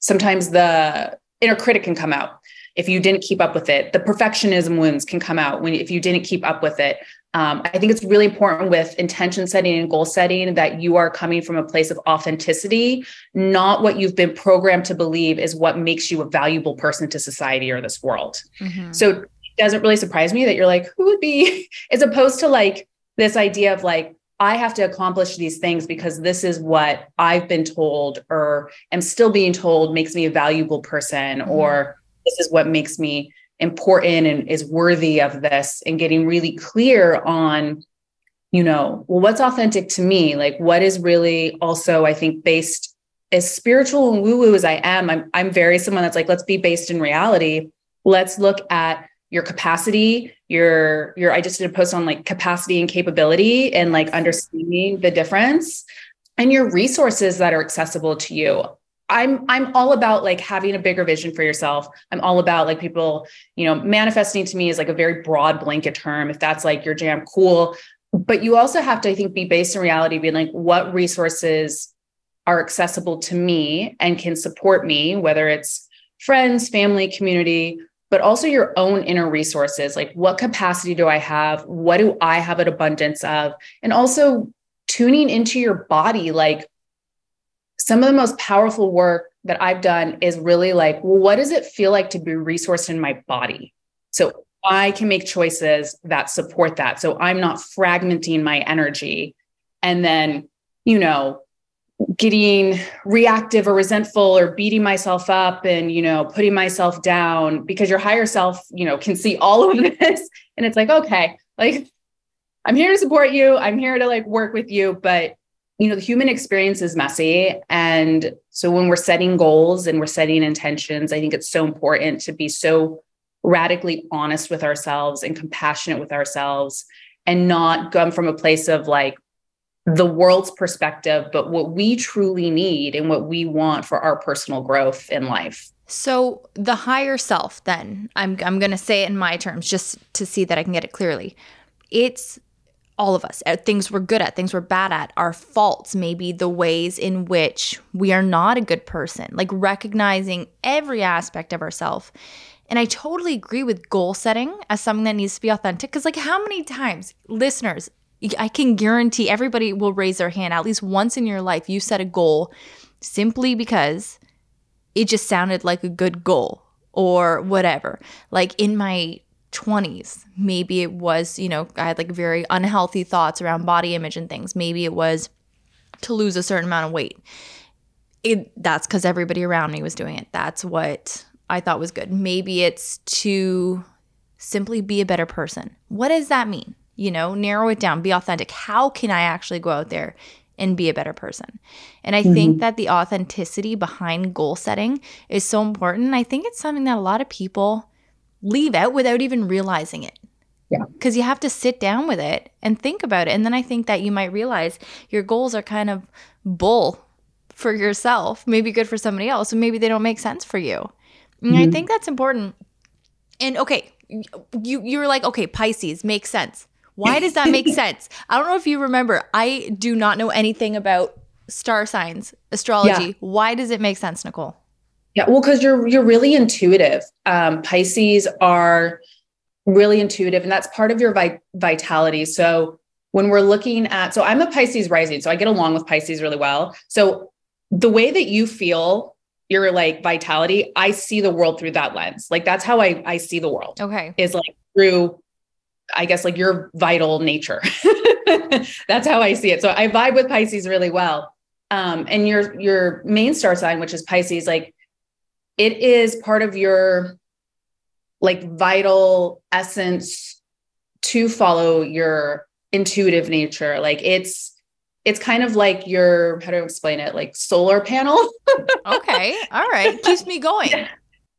sometimes the inner critic can come out if you didn't keep up with it. The perfectionism wounds can come out when if you didn't keep up with it. Um, i think it's really important with intention setting and goal setting that you are coming from a place of authenticity not what you've been programmed to believe is what makes you a valuable person to society or this world. Mm-hmm. so it doesn't really surprise me that you're like who would be as opposed to like this idea of like I have to accomplish these things because this is what I've been told or am still being told makes me a valuable person mm-hmm. or this is what makes me important and is worthy of this and getting really clear on you know well what's authentic to me like what is really also i think based as spiritual and woo woo as i am i'm i'm very someone that's like let's be based in reality let's look at your capacity your your i just did a post on like capacity and capability and like understanding the difference and your resources that are accessible to you. I'm i'm all about like having a bigger vision for yourself. I'm all about like people you know manifesting to me is like a very broad blanket term if that's like your jam cool. But you also have to i think be based in reality being like what resources are accessible to me and can support me whether it's friends family community but also your own inner resources like what capacity do i have what do i have an abundance of and also tuning into your body like some of the most powerful work that I've done is really like, well, what does it feel like to be resourced in my body? So I can make choices that support that. So I'm not fragmenting my energy and then, you know, getting reactive or resentful or beating myself up and, you know, putting myself down because your higher self, you know, can see all of this. And it's like, okay, like I'm here to support you. I'm here to like work with you, but you know, the human experience is messy. And so when we're setting goals and we're setting intentions, I think it's so important to be so radically honest with ourselves and compassionate with ourselves and not come from a place of like the world's perspective, but what we truly need and what we want for our personal growth in life. So the higher self then, I'm I'm going to say it in my terms just to see that I can get it clearly. It's all of us, uh, things we're good at, things we're bad at, our faults, maybe the ways in which we are not a good person, like recognizing every aspect of ourselves. And I totally agree with goal setting as something that needs to be authentic. Because, like, how many times, listeners, I can guarantee everybody will raise their hand at least once in your life, you set a goal simply because it just sounded like a good goal or whatever. Like in my 20s. Maybe it was, you know, I had like very unhealthy thoughts around body image and things. Maybe it was to lose a certain amount of weight. It that's cuz everybody around me was doing it. That's what I thought was good. Maybe it's to simply be a better person. What does that mean? You know, narrow it down, be authentic. How can I actually go out there and be a better person. And I mm-hmm. think that the authenticity behind goal setting is so important. I think it's something that a lot of people leave out without even realizing it. Yeah. Because you have to sit down with it and think about it. And then I think that you might realize your goals are kind of bull for yourself, maybe good for somebody else, and maybe they don't make sense for you. And mm-hmm. I think that's important. And okay, you you were like, okay, Pisces makes sense. Why does that make sense? I don't know if you remember. I do not know anything about star signs, astrology. Yeah. Why does it make sense, Nicole? Yeah, well, because you're you're really intuitive. Um, Pisces are really intuitive, and that's part of your vi- vitality. So when we're looking at, so I'm a Pisces rising, so I get along with Pisces really well. So the way that you feel your like vitality, I see the world through that lens. Like that's how I I see the world. Okay, is like through, I guess like your vital nature. that's how I see it. So I vibe with Pisces really well. Um, and your your main star sign, which is Pisces, like it is part of your like vital essence to follow your intuitive nature like it's it's kind of like your how do I explain it like solar panel okay all right keeps me going yeah.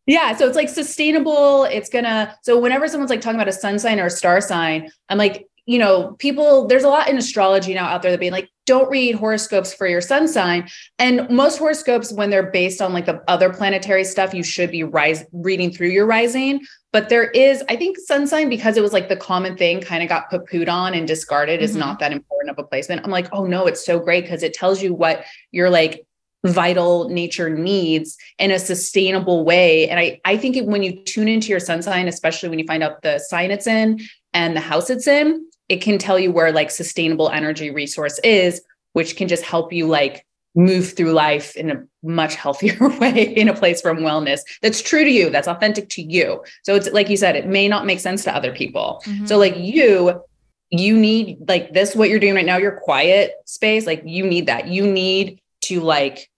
Yeah so it's like sustainable it's gonna so whenever someone's like talking about a sun sign or a star sign i'm like you know, people, there's a lot in astrology now out there that being like, don't read horoscopes for your sun sign. And most horoscopes, when they're based on like the other planetary stuff, you should be rise, reading through your rising. But there is, I think, sun sign, because it was like the common thing, kind of got put pooed on and discarded, mm-hmm. is not that important of a placement. I'm like, oh no, it's so great because it tells you what your like vital nature needs in a sustainable way. And I, I think when you tune into your sun sign, especially when you find out the sign it's in and the house it's in, it can tell you where like sustainable energy resource is, which can just help you like move through life in a much healthier way in a place from wellness that's true to you, that's authentic to you. So it's like you said, it may not make sense to other people. Mm-hmm. So like you, you need like this, what you're doing right now, your quiet space, like you need that. You need to like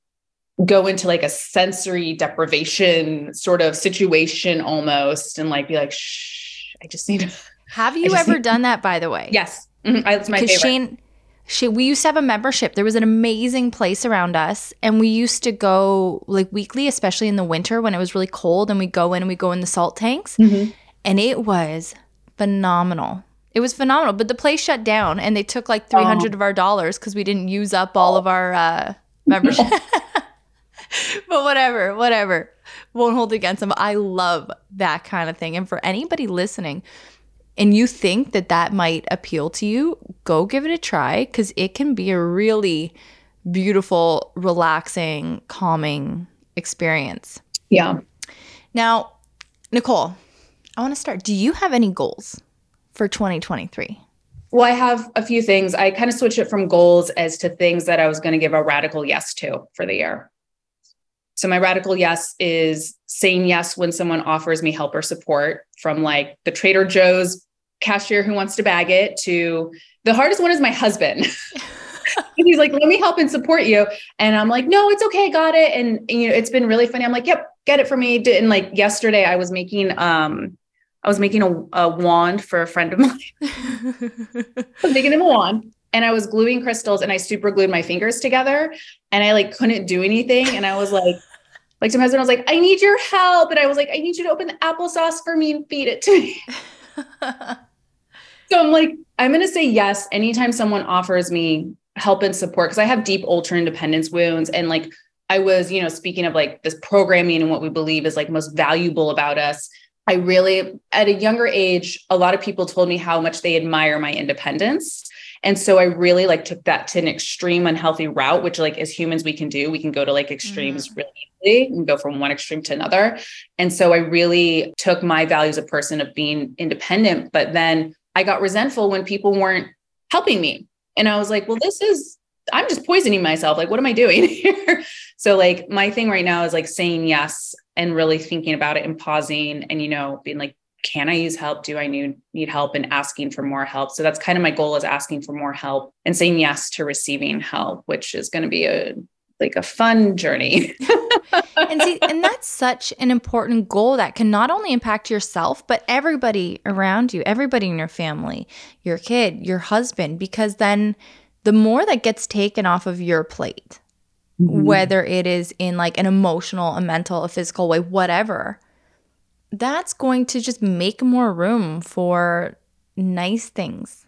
go into like a sensory deprivation sort of situation almost and like be like, shh, I just need to. Have you ever need- done that, by the way? Yes. Mm-hmm. That's my favorite. Shane, she, we used to have a membership. There was an amazing place around us, and we used to go like weekly, especially in the winter when it was really cold, and we go in and we go in the salt tanks, mm-hmm. and it was phenomenal. It was phenomenal, but the place shut down, and they took like three hundred oh. of our dollars because we didn't use up all of our uh, membership. but whatever, whatever. Won't hold against them. I love that kind of thing. And for anybody listening, and you think that that might appeal to you, go give it a try because it can be a really beautiful, relaxing, calming experience. Yeah. Now, Nicole, I want to start. Do you have any goals for 2023? Well, I have a few things. I kind of switch it from goals as to things that I was going to give a radical yes to for the year. So my radical yes is saying yes when someone offers me help or support from like the Trader Joe's cashier who wants to bag it to the hardest one is my husband. he's like, let me help and support you. And I'm like, no, it's okay. Got it. And, you know, it's been really funny. I'm like, yep, get it for me. And like yesterday I was making, um, I was making a, a wand for a friend of mine. I was making him a wand and I was gluing crystals and I super glued my fingers together and I like couldn't do anything. And I was like, like to my husband, I was like, I need your help. And I was like, I need you to open the applesauce for me and feed it to me. so I'm like, I'm going to say yes anytime someone offers me help and support because I have deep ultra independence wounds. And like, I was, you know, speaking of like this programming and what we believe is like most valuable about us. I really, at a younger age, a lot of people told me how much they admire my independence. And so I really like took that to an extreme unhealthy route, which like as humans we can do. We can go to like extremes mm-hmm. really easily and go from one extreme to another. And so I really took my values a person of being independent, but then I got resentful when people weren't helping me. And I was like, well, this is I'm just poisoning myself. Like, what am I doing here? so like my thing right now is like saying yes and really thinking about it and pausing and you know being like can I use help? Do I need need help and asking for more help? So that's kind of my goal is asking for more help and saying yes to receiving help, which is going to be a like a fun journey. and see, and that's such an important goal that can not only impact yourself, but everybody around you, everybody in your family, your kid, your husband, because then the more that gets taken off of your plate, mm-hmm. whether it is in like an emotional, a mental, a physical way, whatever, that's going to just make more room for nice things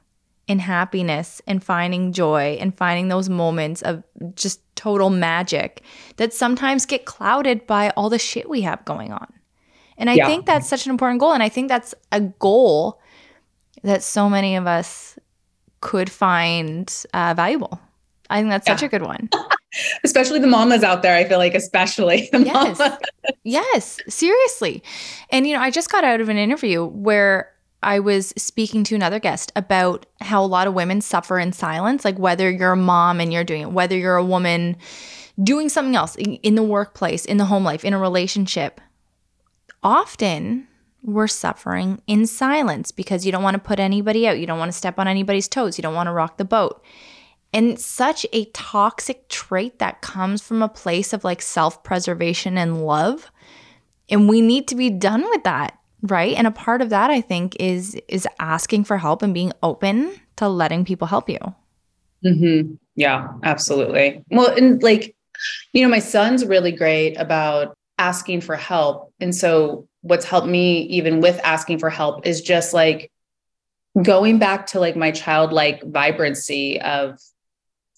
and happiness and finding joy and finding those moments of just total magic that sometimes get clouded by all the shit we have going on. And I yeah. think that's such an important goal. And I think that's a goal that so many of us could find uh, valuable. I think that's yeah. such a good one. especially the mamas out there. I feel like, especially the yes. Mama. yes, seriously. And, you know, I just got out of an interview where I was speaking to another guest about how a lot of women suffer in silence, like whether you're a mom and you're doing it, whether you're a woman doing something else in the workplace, in the home life, in a relationship. Often we're suffering in silence because you don't want to put anybody out. You don't want to step on anybody's toes. You don't want to rock the boat. And such a toxic trait that comes from a place of like self preservation and love. And we need to be done with that, right? And a part of that, I think, is is asking for help and being open to letting people help you. Mm-hmm. Yeah, absolutely. Well, and like, you know, my son's really great about asking for help. And so, what's helped me even with asking for help is just like going back to like my childlike vibrancy of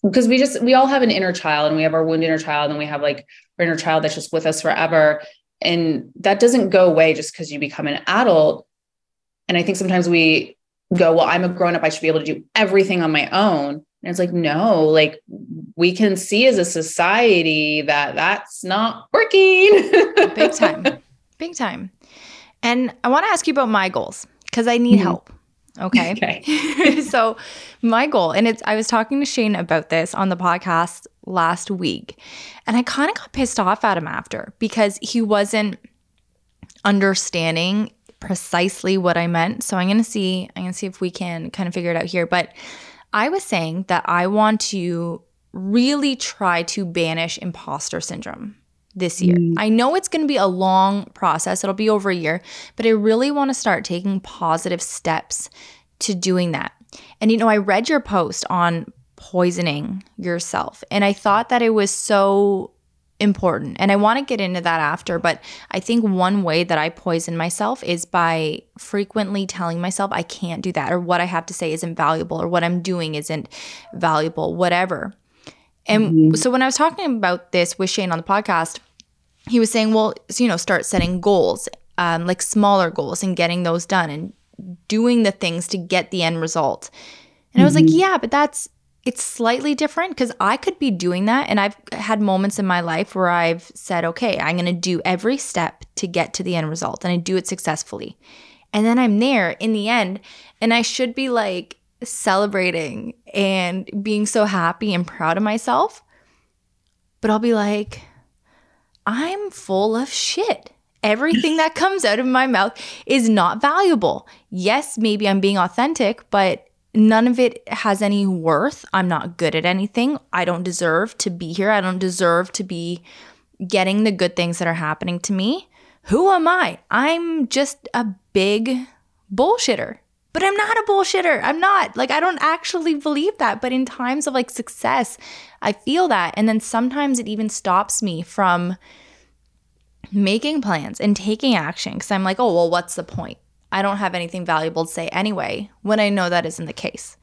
because we just we all have an inner child and we have our wounded inner child and we have like our inner child that's just with us forever. And that doesn't go away just because you become an adult. And i think sometimes we go well i'm a grown up i should be able to do everything on my own. And it's like no like we can see as a society that that's not working. Big time. Big time. And i want to ask you about my goals because i need mm-hmm. help Okay. okay. so my goal, and it's I was talking to Shane about this on the podcast last week, and I kind of got pissed off at him after because he wasn't understanding precisely what I meant. So I'm gonna see, I'm gonna see if we can kind of figure it out here. But I was saying that I want to really try to banish imposter syndrome this year. Mm. I know it's going to be a long process, it'll be over a year, but I really want to start taking positive steps to doing that. And you know, I read your post on poisoning yourself, and I thought that it was so important. And I want to get into that after, but I think one way that I poison myself is by frequently telling myself I can't do that or what I have to say isn't valuable or what I'm doing isn't valuable, whatever. And mm-hmm. so when I was talking about this with Shane on the podcast, he was saying, well, so, you know, start setting goals, um, like smaller goals and getting those done and doing the things to get the end result. And mm-hmm. I was like, mm-hmm. yeah, but that's it's slightly different because I could be doing that. And I've had moments in my life where I've said, okay, I'm going to do every step to get to the end result and I do it successfully. And then I'm there in the end and I should be like celebrating and being so happy and proud of myself. But I'll be like, I'm full of shit. Everything that comes out of my mouth is not valuable. Yes, maybe I'm being authentic, but none of it has any worth. I'm not good at anything. I don't deserve to be here. I don't deserve to be getting the good things that are happening to me. Who am I? I'm just a big bullshitter. But I'm not a bullshitter. I'm not. Like, I don't actually believe that. But in times of like success, I feel that. And then sometimes it even stops me from making plans and taking action because I'm like, oh, well, what's the point? I don't have anything valuable to say anyway, when I know that isn't the case.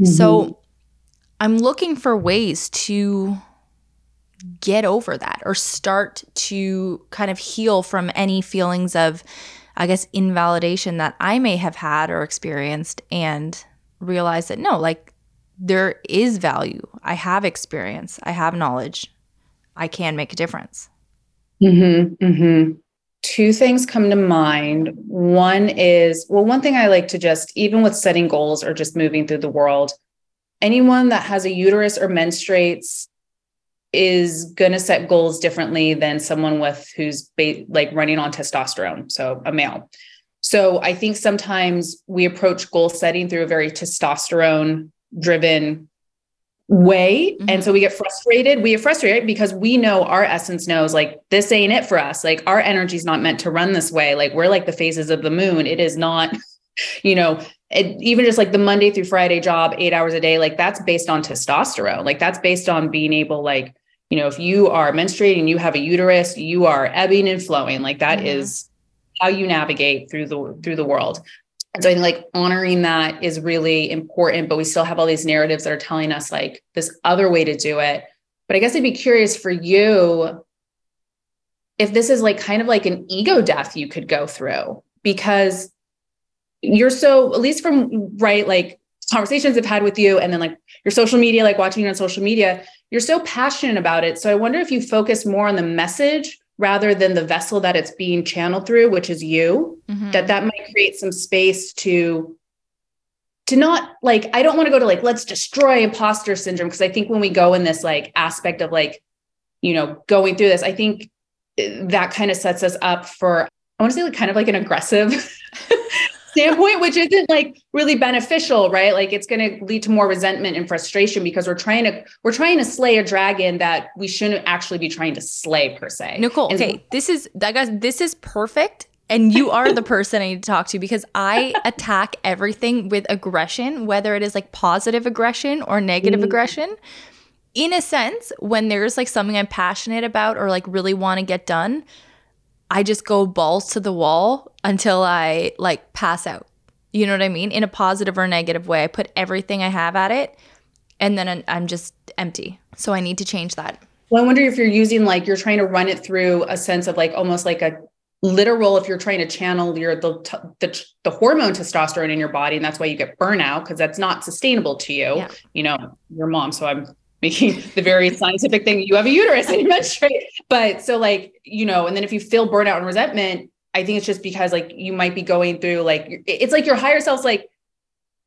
Mm-hmm. So I'm looking for ways to get over that or start to kind of heal from any feelings of, I guess, invalidation that I may have had or experienced and realize that no, like there is value. I have experience, I have knowledge, I can make a difference. Mm-hmm, mm-hmm two things come to mind. One is, well, one thing I like to just, even with setting goals or just moving through the world, anyone that has a uterus or menstruates is going to set goals differently than someone with who's ba- like running on testosterone, so a male. So I think sometimes we approach goal setting through a very testosterone driven way. Mm-hmm. and so we get frustrated. We get frustrated because we know our essence knows like this ain't it for us. Like our energy's not meant to run this way. Like we're like the phases of the moon. It is not you know it, even just like the monday through friday job eight hours a day like that's based on testosterone. Like that's based on being able like you know if you are menstruating you have a uterus you are ebbing and flowing like that mm-hmm. is how you navigate through the through the world and so I think like honoring that is really important, but we still have all these narratives that are telling us like this other way to do it. But I guess I'd be curious for you if this is like kind of like an ego death you could go through because you're so, at least from right, like conversations I've had with you and then like your social media, like watching you on social media, you're so passionate about it. So I wonder if you focus more on the message rather than the vessel that it's being channeled through which is you mm-hmm. that that might create some space to to not like i don't want to go to like let's destroy imposter syndrome because i think when we go in this like aspect of like you know going through this i think eh, that kind of sets us up for i want to say like kind of like an aggressive standpoint, which isn't like really beneficial, right? Like it's going to lead to more resentment and frustration because we're trying to we're trying to slay a dragon that we shouldn't actually be trying to slay per se. Nicole, and okay, this is that guys, this is perfect. And you are the person I need to talk to because I attack everything with aggression, whether it is like positive aggression or negative mm-hmm. aggression. In a sense, when there's like something I'm passionate about or like really want to get done, I just go balls to the wall until I like pass out. You know what I mean? In a positive or negative way. I put everything I have at it and then I'm just empty. So I need to change that. Well, I wonder if you're using like you're trying to run it through a sense of like almost like a literal if you're trying to channel your the the, the hormone testosterone in your body and that's why you get burnout because that's not sustainable to you. Yeah. You know, your mom so I'm making the very scientific thing you have a uterus and you menstruate but so like you know and then if you feel burnout and resentment i think it's just because like you might be going through like it's like your higher self's like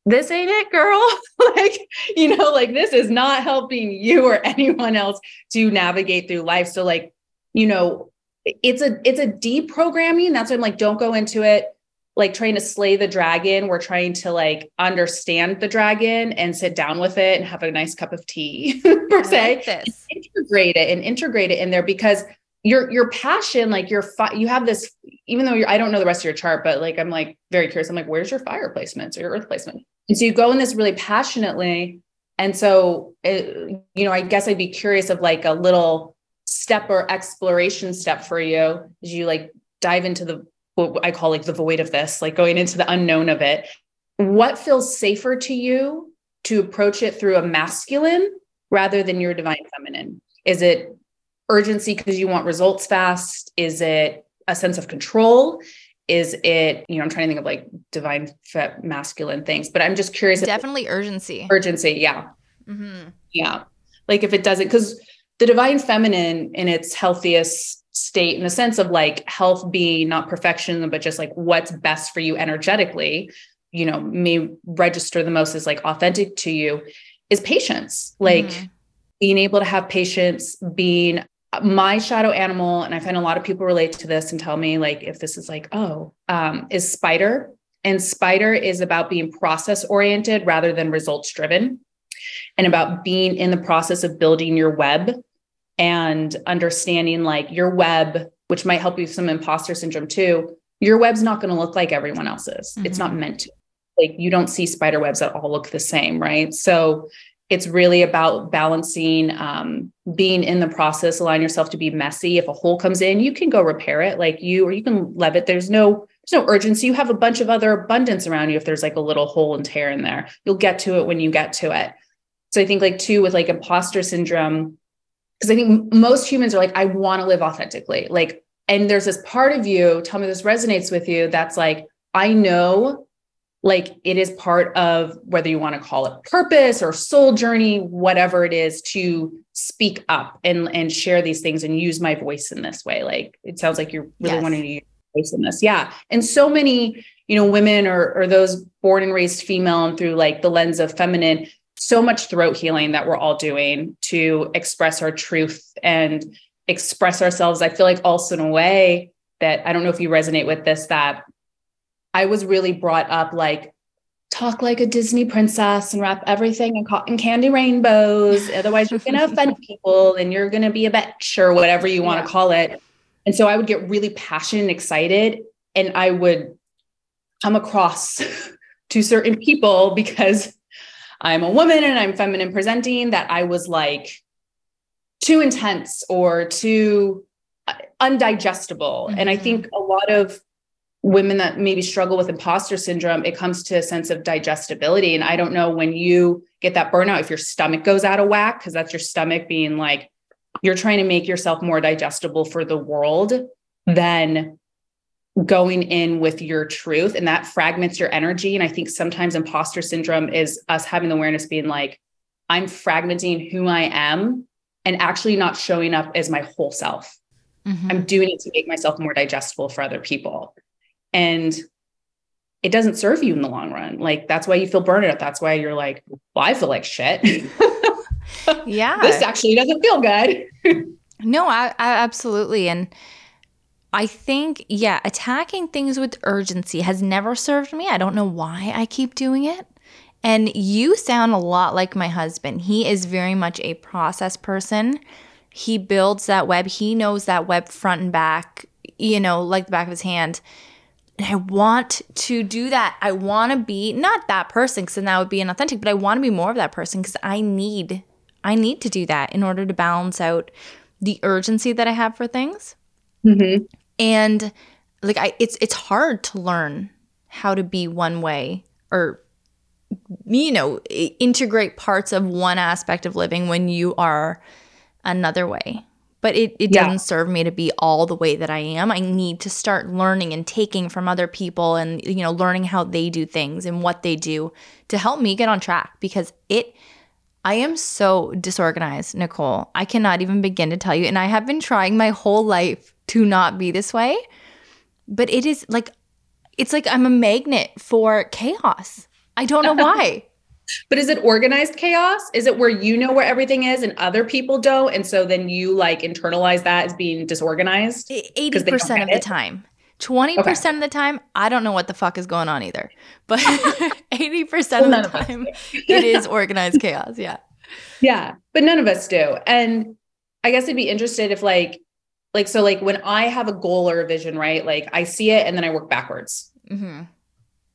this ain't it girl like you know like this is not helping you or anyone else to navigate through life so like you know it's a it's a deprogramming that's why i'm like don't go into it like trying to slay the dragon. We're trying to like understand the dragon and sit down with it and have a nice cup of tea per se. Like integrate it and integrate it in there because your your passion, like your fi- you have this, even though I don't know the rest of your chart, but like I'm like very curious. I'm like, where's your fire placements or your earth placement? And so you go in this really passionately. And so it, you know, I guess I'd be curious of like a little step or exploration step for you as you like dive into the what I call like the void of this, like going into the unknown of it. What feels safer to you to approach it through a masculine rather than your divine feminine? Is it urgency because you want results fast? Is it a sense of control? Is it, you know, I'm trying to think of like divine masculine things, but I'm just curious. Definitely urgency. Urgency. Yeah. Mm-hmm. Yeah. Like if it doesn't, because the divine feminine in its healthiest state in the sense of like health being not perfection but just like what's best for you energetically you know may register the most as like authentic to you is patience like mm-hmm. being able to have patience being my shadow animal and i find a lot of people relate to this and tell me like if this is like oh um, is spider and spider is about being process oriented rather than results driven and about being in the process of building your web and understanding like your web, which might help you with some imposter syndrome too. Your web's not going to look like everyone else's. Mm-hmm. It's not meant to. Like you don't see spider webs that all look the same, right? So it's really about balancing um, being in the process allowing yourself to be messy. If a hole comes in you can go repair it. Like you or you can leave it. There's no there's no urgency. You have a bunch of other abundance around you if there's like a little hole and tear in there. You'll get to it when you get to it. So i think like too with like imposter syndrome because I think most humans are like, I want to live authentically. Like, and there's this part of you, tell me this resonates with you, that's like, I know like it is part of whether you want to call it purpose or soul journey, whatever it is, to speak up and and share these things and use my voice in this way. Like it sounds like you're really yes. wanting to use your voice in this. Yeah. And so many, you know, women or or those born and raised female and through like the lens of feminine so much throat healing that we're all doing to express our truth and express ourselves. I feel like also in a way that I don't know if you resonate with this, that I was really brought up like, talk like a Disney princess and wrap everything in cotton candy rainbows. Otherwise, you're going to offend people and you're going to be a bitch or whatever you want to call it. And so I would get really passionate and excited, and I would come across to certain people because I'm a woman and I'm feminine presenting that I was like too intense or too uh, undigestible. Mm-hmm. And I think mm-hmm. a lot of women that maybe struggle with imposter syndrome, it comes to a sense of digestibility. And I don't know when you get that burnout, if your stomach goes out of whack, because that's your stomach being like, you're trying to make yourself more digestible for the world, then going in with your truth and that fragments your energy. And I think sometimes imposter syndrome is us having the awareness being like, I'm fragmenting who I am and actually not showing up as my whole self. Mm-hmm. I'm doing it to make myself more digestible for other people. And it doesn't serve you in the long run. Like that's why you feel burned out. That's why you're like, well, I feel like shit. yeah. this actually doesn't feel good. no, I, I absolutely. And I think, yeah, attacking things with urgency has never served me. I don't know why I keep doing it. And you sound a lot like my husband. He is very much a process person. He builds that web, he knows that web front and back, you know, like the back of his hand. And I want to do that. I want to be not that person because then that would be inauthentic, but I want to be more of that person because I need, I need to do that in order to balance out the urgency that I have for things. Mm-hmm and like i it's it's hard to learn how to be one way or you know integrate parts of one aspect of living when you are another way but it, it doesn't serve me to be all the way that i am i need to start learning and taking from other people and you know learning how they do things and what they do to help me get on track because it i am so disorganized nicole i cannot even begin to tell you and i have been trying my whole life to not be this way. But it is like, it's like I'm a magnet for chaos. I don't know why. But is it organized chaos? Is it where you know where everything is and other people don't? And so then you like internalize that as being disorganized? 80% of the time. 20% okay. of the time, I don't know what the fuck is going on either. But 80% well, of the time, it is organized chaos. Yeah. Yeah. But none of us do. And I guess I'd be interested if, like, like, so, like, when I have a goal or a vision, right? Like, I see it and then I work backwards. Mm-hmm.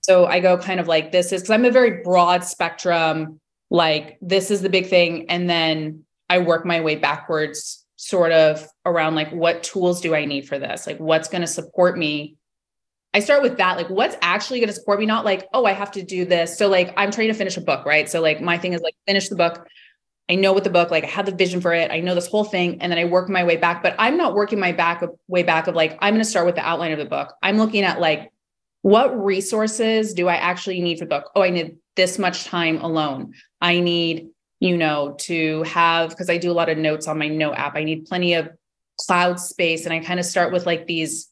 So I go kind of like, this is because I'm a very broad spectrum, like, this is the big thing. And then I work my way backwards sort of around like what tools do I need for this? Like what's going to support me? I start with that, like what's actually going to support me, not like, oh, I have to do this. So like I'm trying to finish a book, right? So like my thing is like finish the book. I know what the book, like I have the vision for it. I know this whole thing. And then I work my way back, but I'm not working my back way back of like, I'm going to start with the outline of the book. I'm looking at like, what resources do I actually need for the book? Oh, I need this much time alone. I need you know, to have, because I do a lot of notes on my note app, I need plenty of cloud space. And I kind of start with like these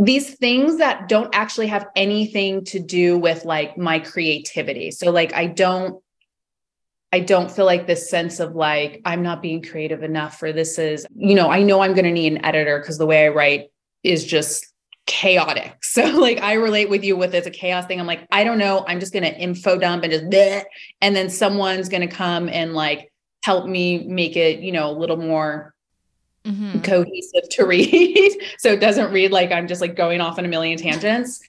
these things that don't actually have anything to do with like my creativity. So like I don't I don't feel like this sense of like I'm not being creative enough for this is, you know, I know I'm going to need an editor because the way I write is just chaotic. So like I relate with you with it's a chaos thing. I'm like, I don't know. I'm just gonna info dump and just bleh, and then someone's gonna come and like help me make it, you know, a little more mm-hmm. cohesive to read. so it doesn't read like I'm just like going off on a million tangents.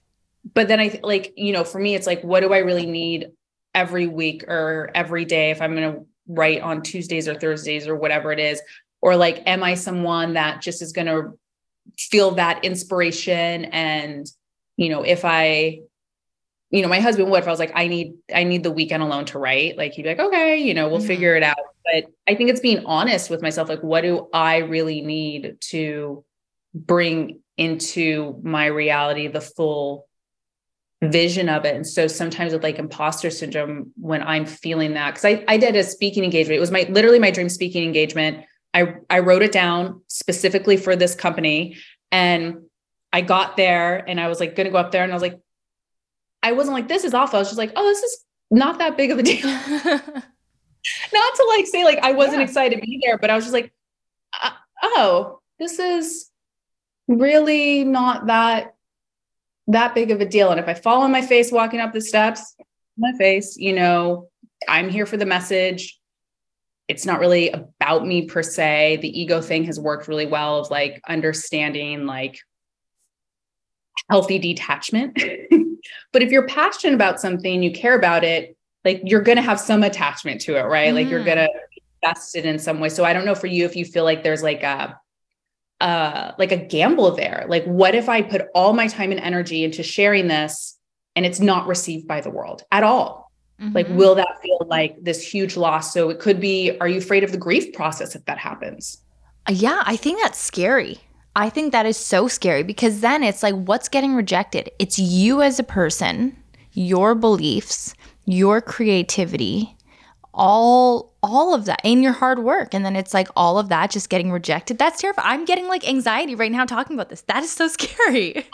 But then I like, you know, for me, it's like, what do I really need every week or every day if I'm gonna write on Tuesdays or Thursdays or whatever it is? Or like, am I someone that just is gonna feel that inspiration and you know if i you know my husband would if i was like i need i need the weekend alone to write like he'd be like okay you know we'll mm-hmm. figure it out but i think it's being honest with myself like what do i really need to bring into my reality the full vision of it and so sometimes with like imposter syndrome when i'm feeling that because I, I did a speaking engagement it was my literally my dream speaking engagement I, I wrote it down specifically for this company. And I got there and I was like, going to go up there. And I was like, I wasn't like, this is awful. I was just like, oh, this is not that big of a deal. not to like say, like, I wasn't yeah. excited to be there, but I was just like, uh, oh, this is really not that that big of a deal. And if I fall on my face walking up the steps, my face, you know, I'm here for the message it's not really about me per se. The ego thing has worked really well of like understanding like healthy detachment. but if you're passionate about something, you care about it, like you're going to have some attachment to it, right? Mm. Like you're mm. going to invest it in some way. So I don't know for you if you feel like there's like a uh like a gamble there. Like what if I put all my time and energy into sharing this and it's not received by the world at all? Mm-hmm. Like, will that feel like this huge loss? So it could be, are you afraid of the grief process if that happens? Uh, yeah, I think that's scary. I think that is so scary because then it's like, what's getting rejected? It's you as a person, your beliefs, your creativity, all all of that and your hard work and then it's like all of that just getting rejected that's terrifying i'm getting like anxiety right now talking about this that is so scary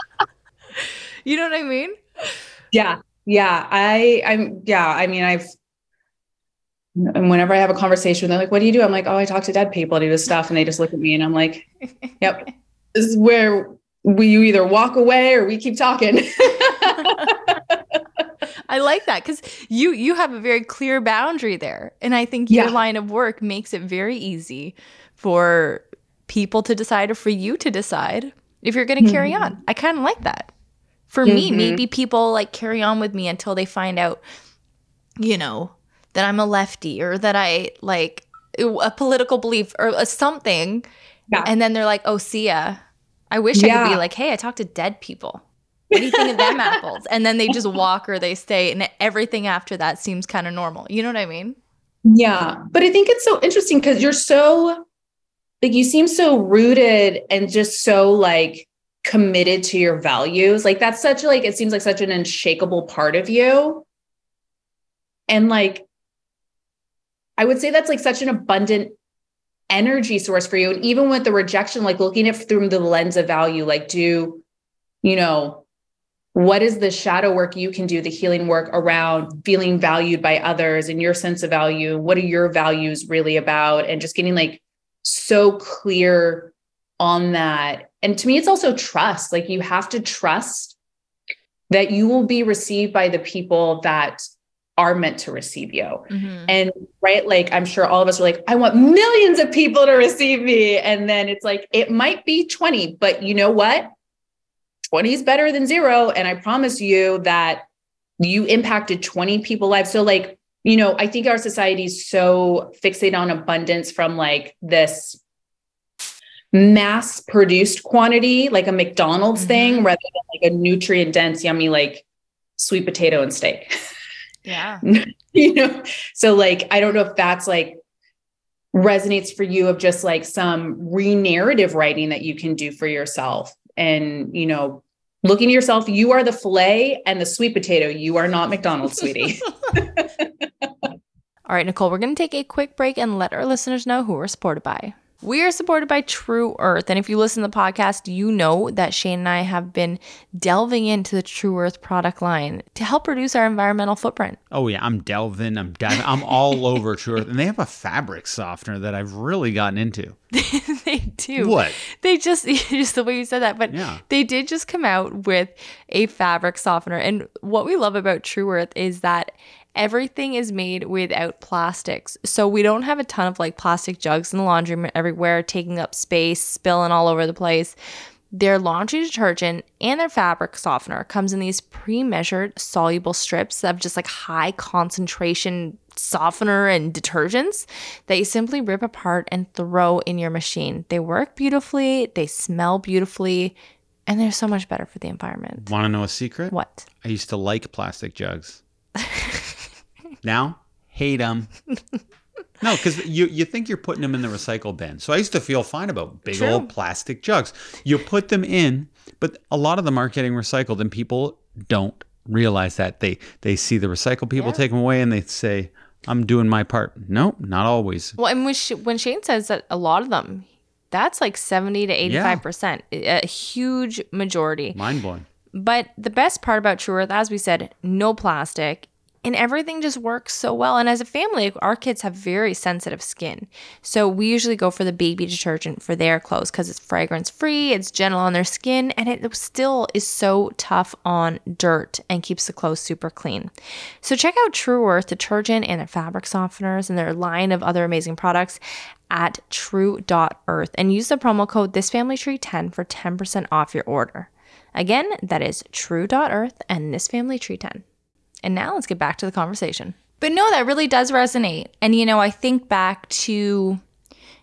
you know what i mean yeah yeah i i'm yeah i mean i've and whenever i have a conversation they're like what do you do i'm like oh i talk to dead people to do this stuff and they just look at me and i'm like yep this is where we you either walk away or we keep talking I like that because you you have a very clear boundary there, and I think your yeah. line of work makes it very easy for people to decide or for you to decide if you're going to carry mm-hmm. on. I kind of like that for mm-hmm. me maybe people like carry on with me until they find out you know that i'm a lefty or that i like a political belief or a something. Yeah. and then they're like oh see ya. I wish yeah. i could be like hey i talk to dead people. What do you think of them apples and then they just walk or they stay and everything after that seems kind of normal. You know what i mean? Yeah. But i think it's so interesting because you're so like you seem so rooted and just so like committed to your values like that's such like it seems like such an unshakable part of you. And like i would say that's like such an abundant energy source for you. And even with the rejection like looking at through the lens of value like do you know what is the shadow work you can do the healing work around feeling valued by others and your sense of value? What are your values really about? And just getting like so clear on that. And to me, it's also trust. Like you have to trust that you will be received by the people that are meant to receive you. Mm-hmm. And right, like I'm sure all of us are like, I want millions of people to receive me. And then it's like, it might be 20, but you know what? 20 is better than zero. And I promise you that you impacted 20 people lives. So like, you know, I think our society is so fixated on abundance from like this mass produced quantity, like a McDonald's mm-hmm. thing, rather than like a nutrient dense, yummy, like sweet potato and steak. Yeah. you know, so like, I don't know if that's like resonates for you of just like some re narrative writing that you can do for yourself. And, you know, looking at yourself, you are the filet and the sweet potato. You are not McDonald's, sweetie. All right, Nicole, we're going to take a quick break and let our listeners know who we're supported by. We are supported by Tru Earth. And if you listen to the podcast, you know that Shane and I have been delving into the Tru Earth product line to help reduce our environmental footprint. Oh, yeah. I'm delving. I'm diving. I'm all over Tru Earth. And they have a fabric softener that I've really gotten into. they do. What? They just, just the way you said that. But yeah. they did just come out with a fabric softener. And what we love about Tru Earth is that everything is made without plastics. So we don't have a ton of like plastic jugs in the laundry room everywhere, taking up space, spilling all over the place. Their laundry detergent and their fabric softener comes in these pre-measured soluble strips of just like high concentration softener and detergents that you simply rip apart and throw in your machine. They work beautifully, they smell beautifully, and they're so much better for the environment. Want to know a secret? What? I used to like plastic jugs. Now, hate them. no, because you, you think you're putting them in the recycle bin. So I used to feel fine about big True. old plastic jugs. You put them in, but a lot of them aren't getting recycled, and people don't realize that. They they see the recycle people yeah. take them away, and they say, "I'm doing my part." No, not always. Well, and when, when Shane says that a lot of them, that's like seventy to eighty-five yeah. percent, a huge majority. Mind blowing. But the best part about Tru Earth, as we said, no plastic and everything just works so well. And as a family, our kids have very sensitive skin. So we usually go for the baby detergent for their clothes because it's fragrance free, it's gentle on their skin, and it still is so tough on dirt and keeps the clothes super clean. So check out Tru Earth detergent and their fabric softeners and their line of other amazing products at tru.earth and use the promo code thisfamilytree10 for 10% off your order. Again, that is tru.earth and thisfamilytree10. And now let's get back to the conversation. But no, that really does resonate. And, you know, I think back to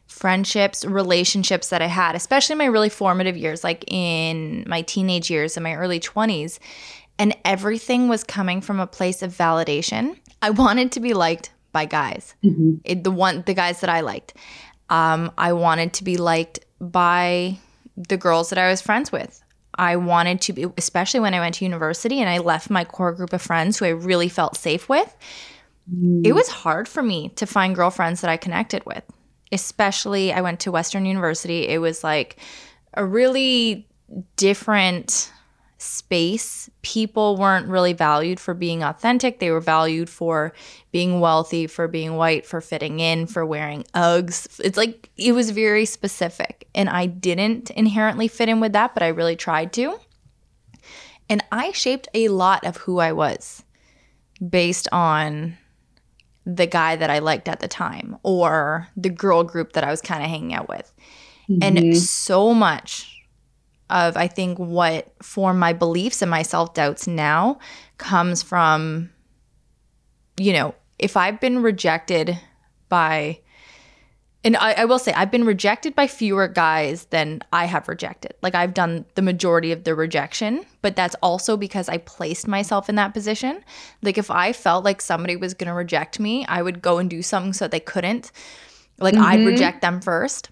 friendships, relationships that I had, especially my really formative years, like in my teenage years and my early 20s. And everything was coming from a place of validation. I wanted to be liked by guys, mm-hmm. it, the one, the guys that I liked. Um, I wanted to be liked by the girls that I was friends with. I wanted to be, especially when I went to university and I left my core group of friends who I really felt safe with. Mm. It was hard for me to find girlfriends that I connected with, especially I went to Western University. It was like a really different space. People weren't really valued for being authentic. They were valued for being wealthy, for being white, for fitting in, for wearing Uggs. It's like it was very specific. And I didn't inherently fit in with that, but I really tried to. And I shaped a lot of who I was based on the guy that I liked at the time or the girl group that I was kind of hanging out with. Mm-hmm. And so much of I think what form my beliefs and my self doubts now comes from, you know, if I've been rejected by, and I, I, will say I've been rejected by fewer guys than I have rejected. Like I've done the majority of the rejection, but that's also because I placed myself in that position. Like if I felt like somebody was going to reject me, I would go and do something so they couldn't. Like mm-hmm. I'd reject them first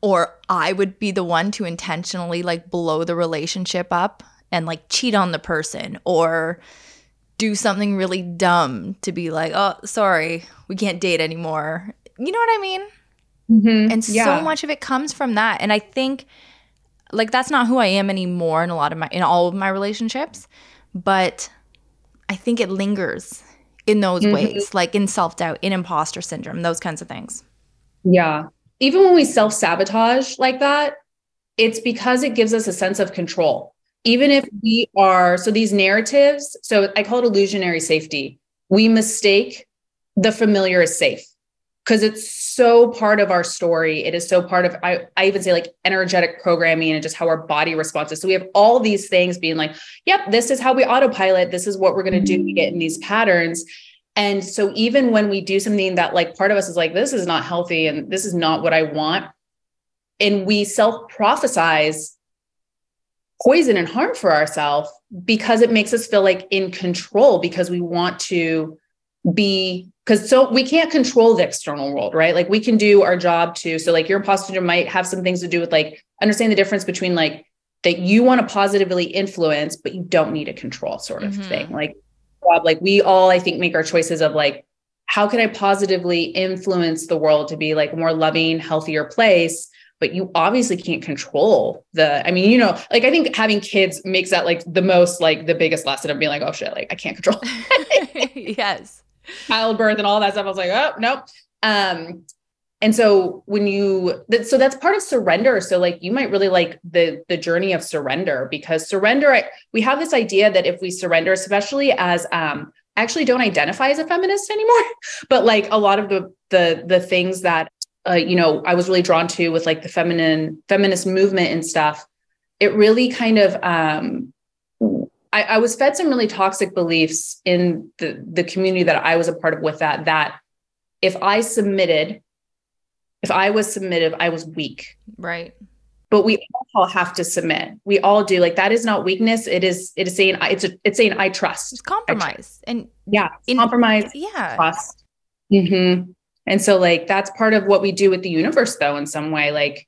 or I would be the one to intentionally like blow the relationship up and like cheat on the person or do something really dumb to be like, oh, sorry, we can't date anymore. You know what I mean? Mm-hmm. And yeah. so much of it comes from that. And I think like that's not who I am anymore in a lot of my in all of my relationships, but I think it lingers in those mm-hmm. ways, like in self-doubt, in imposter syndrome, those kinds of things. Yeah even when we self sabotage like that, it's because it gives us a sense of control. Even if we are, so these narratives, so I call it illusionary safety. We mistake the familiar as safe because it's so part of our story. It is so part of, I, I even say like energetic programming and just how our body responds. So we have all these things being like, yep, this is how we autopilot. This is what we're going to do We get in these patterns. And so even when we do something that like part of us is like, this is not healthy and this is not what I want, and we self prophesize poison and harm for ourselves because it makes us feel like in control because we want to be because so we can't control the external world right like we can do our job too so like your imposter might have some things to do with like understand the difference between like that you want to positively influence but you don't need a control sort of mm-hmm. thing like like we all i think make our choices of like how can i positively influence the world to be like a more loving healthier place? But you obviously can't control the i mean you know like i think having kids makes that like the most like the biggest lesson of being like oh shit like i can't control yes. Childbirth and all that stuff. I was like oh nope. Um and so when you that, so that's part of surrender. So like you might really like the the journey of surrender because surrender I, we have this idea that if we surrender especially as um I actually don't identify as a feminist anymore but like a lot of the the the things that uh, you know i was really drawn to with like the feminine feminist movement and stuff it really kind of um I, I was fed some really toxic beliefs in the the community that i was a part of with that that if i submitted if i was submissive i was weak. Right. But we all have to submit. We all do. Like that is not weakness. It is it is saying it's a, it's saying i trust. It's compromise. Trust. and yeah in, compromise yeah. trust. Mm-hmm. And so like that's part of what we do with the universe though in some way. Like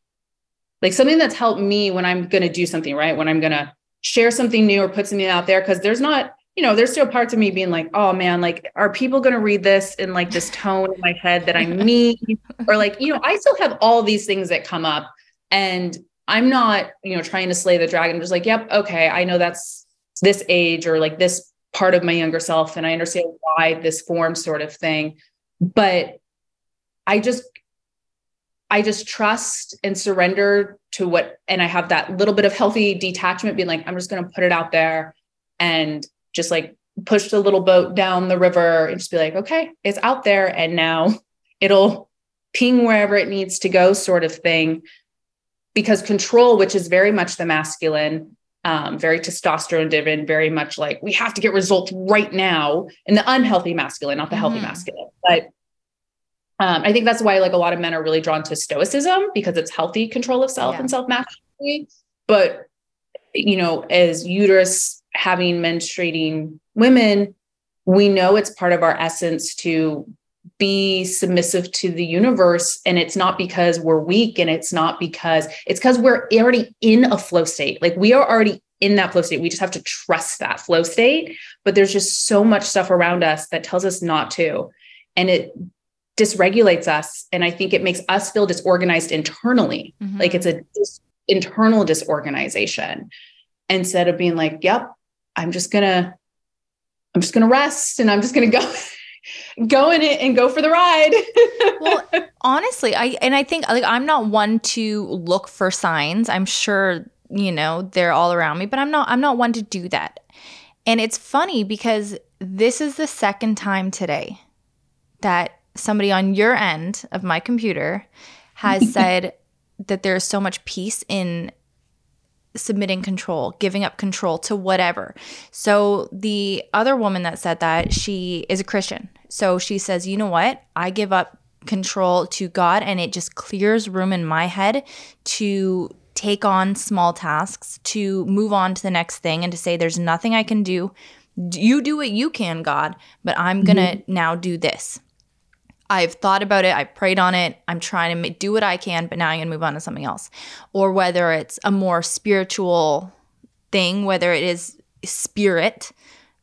like something that's helped me when I'm going to do something right? When I'm going to share something new or put something out there cuz there's not you know there's still parts of me being like oh man like are people going to read this in like this tone in my head that I'm mean? Or like you know I still have all these things that come up and I'm not you know trying to slay the dragon. I'm just like yep okay I know that's this age or like this part of my younger self and I understand why this form sort of thing. But I just I just trust and surrender to what and I have that little bit of healthy detachment being like I'm just going to put it out there and just like push the little boat down the river and just be like okay it's out there and now it'll ping wherever it needs to go sort of thing because control which is very much the masculine um, very testosterone driven very much like we have to get results right now and the unhealthy masculine not the healthy mm-hmm. masculine but um, I think that's why like a lot of men are really drawn to stoicism because it's healthy control of self yeah. and self mastery. But you know, as uterus having menstruating women, we know it's part of our essence to be submissive to the universe. And it's not because we're weak and it's not because it's because we're already in a flow state. Like we are already in that flow state. We just have to trust that flow state. But there's just so much stuff around us that tells us not to. And it dysregulates us. And i think it makes us feel disorganized internally. Mm-hmm. like it's a dis- internal disorganization. Instead of being like yep i'm just gonna i'm just gonna rest and i'm just gonna go go in it and go for the ride. Well honestly i and i think like i'm not one to look for signs. I'm sure you know they're all around me but i'm not i'm not one to do that. And it's funny because this is the second time today that somebody on your end of my computer has said that there's so much peace in submitting control, giving up control to whatever. So the other woman that said that, she is a Christian. So she says, "You know what? I give up control to God and it just clears room in my head to take on small tasks, to move on to the next thing and to say there's nothing I can do. You do what you can, God, but I'm going to mm-hmm. now do this." I've thought about it, I've prayed on it, I'm trying to do what I can, but now I'm gonna move on to something else. Or whether it's a more spiritual thing, whether it is spirit,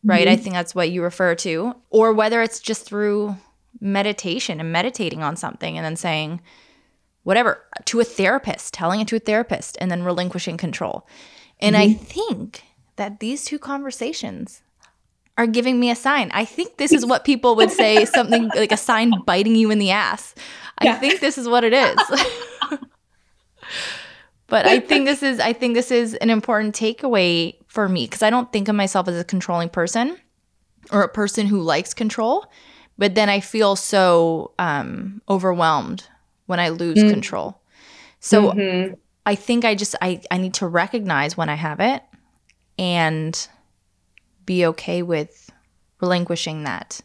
right? Mm-hmm. I think that's what you refer to, or whether it's just through meditation and meditating on something and then saying, whatever, to a therapist, telling it to a therapist, and then relinquishing control. And mm-hmm. I think that these two conversations are giving me a sign. I think this is what people would say something like a sign biting you in the ass. I yeah. think this is what it is. but I think this is I think this is an important takeaway for me because I don't think of myself as a controlling person or a person who likes control, but then I feel so um, overwhelmed when I lose mm. control. So mm-hmm. I think I just I I need to recognize when I have it and be okay with relinquishing that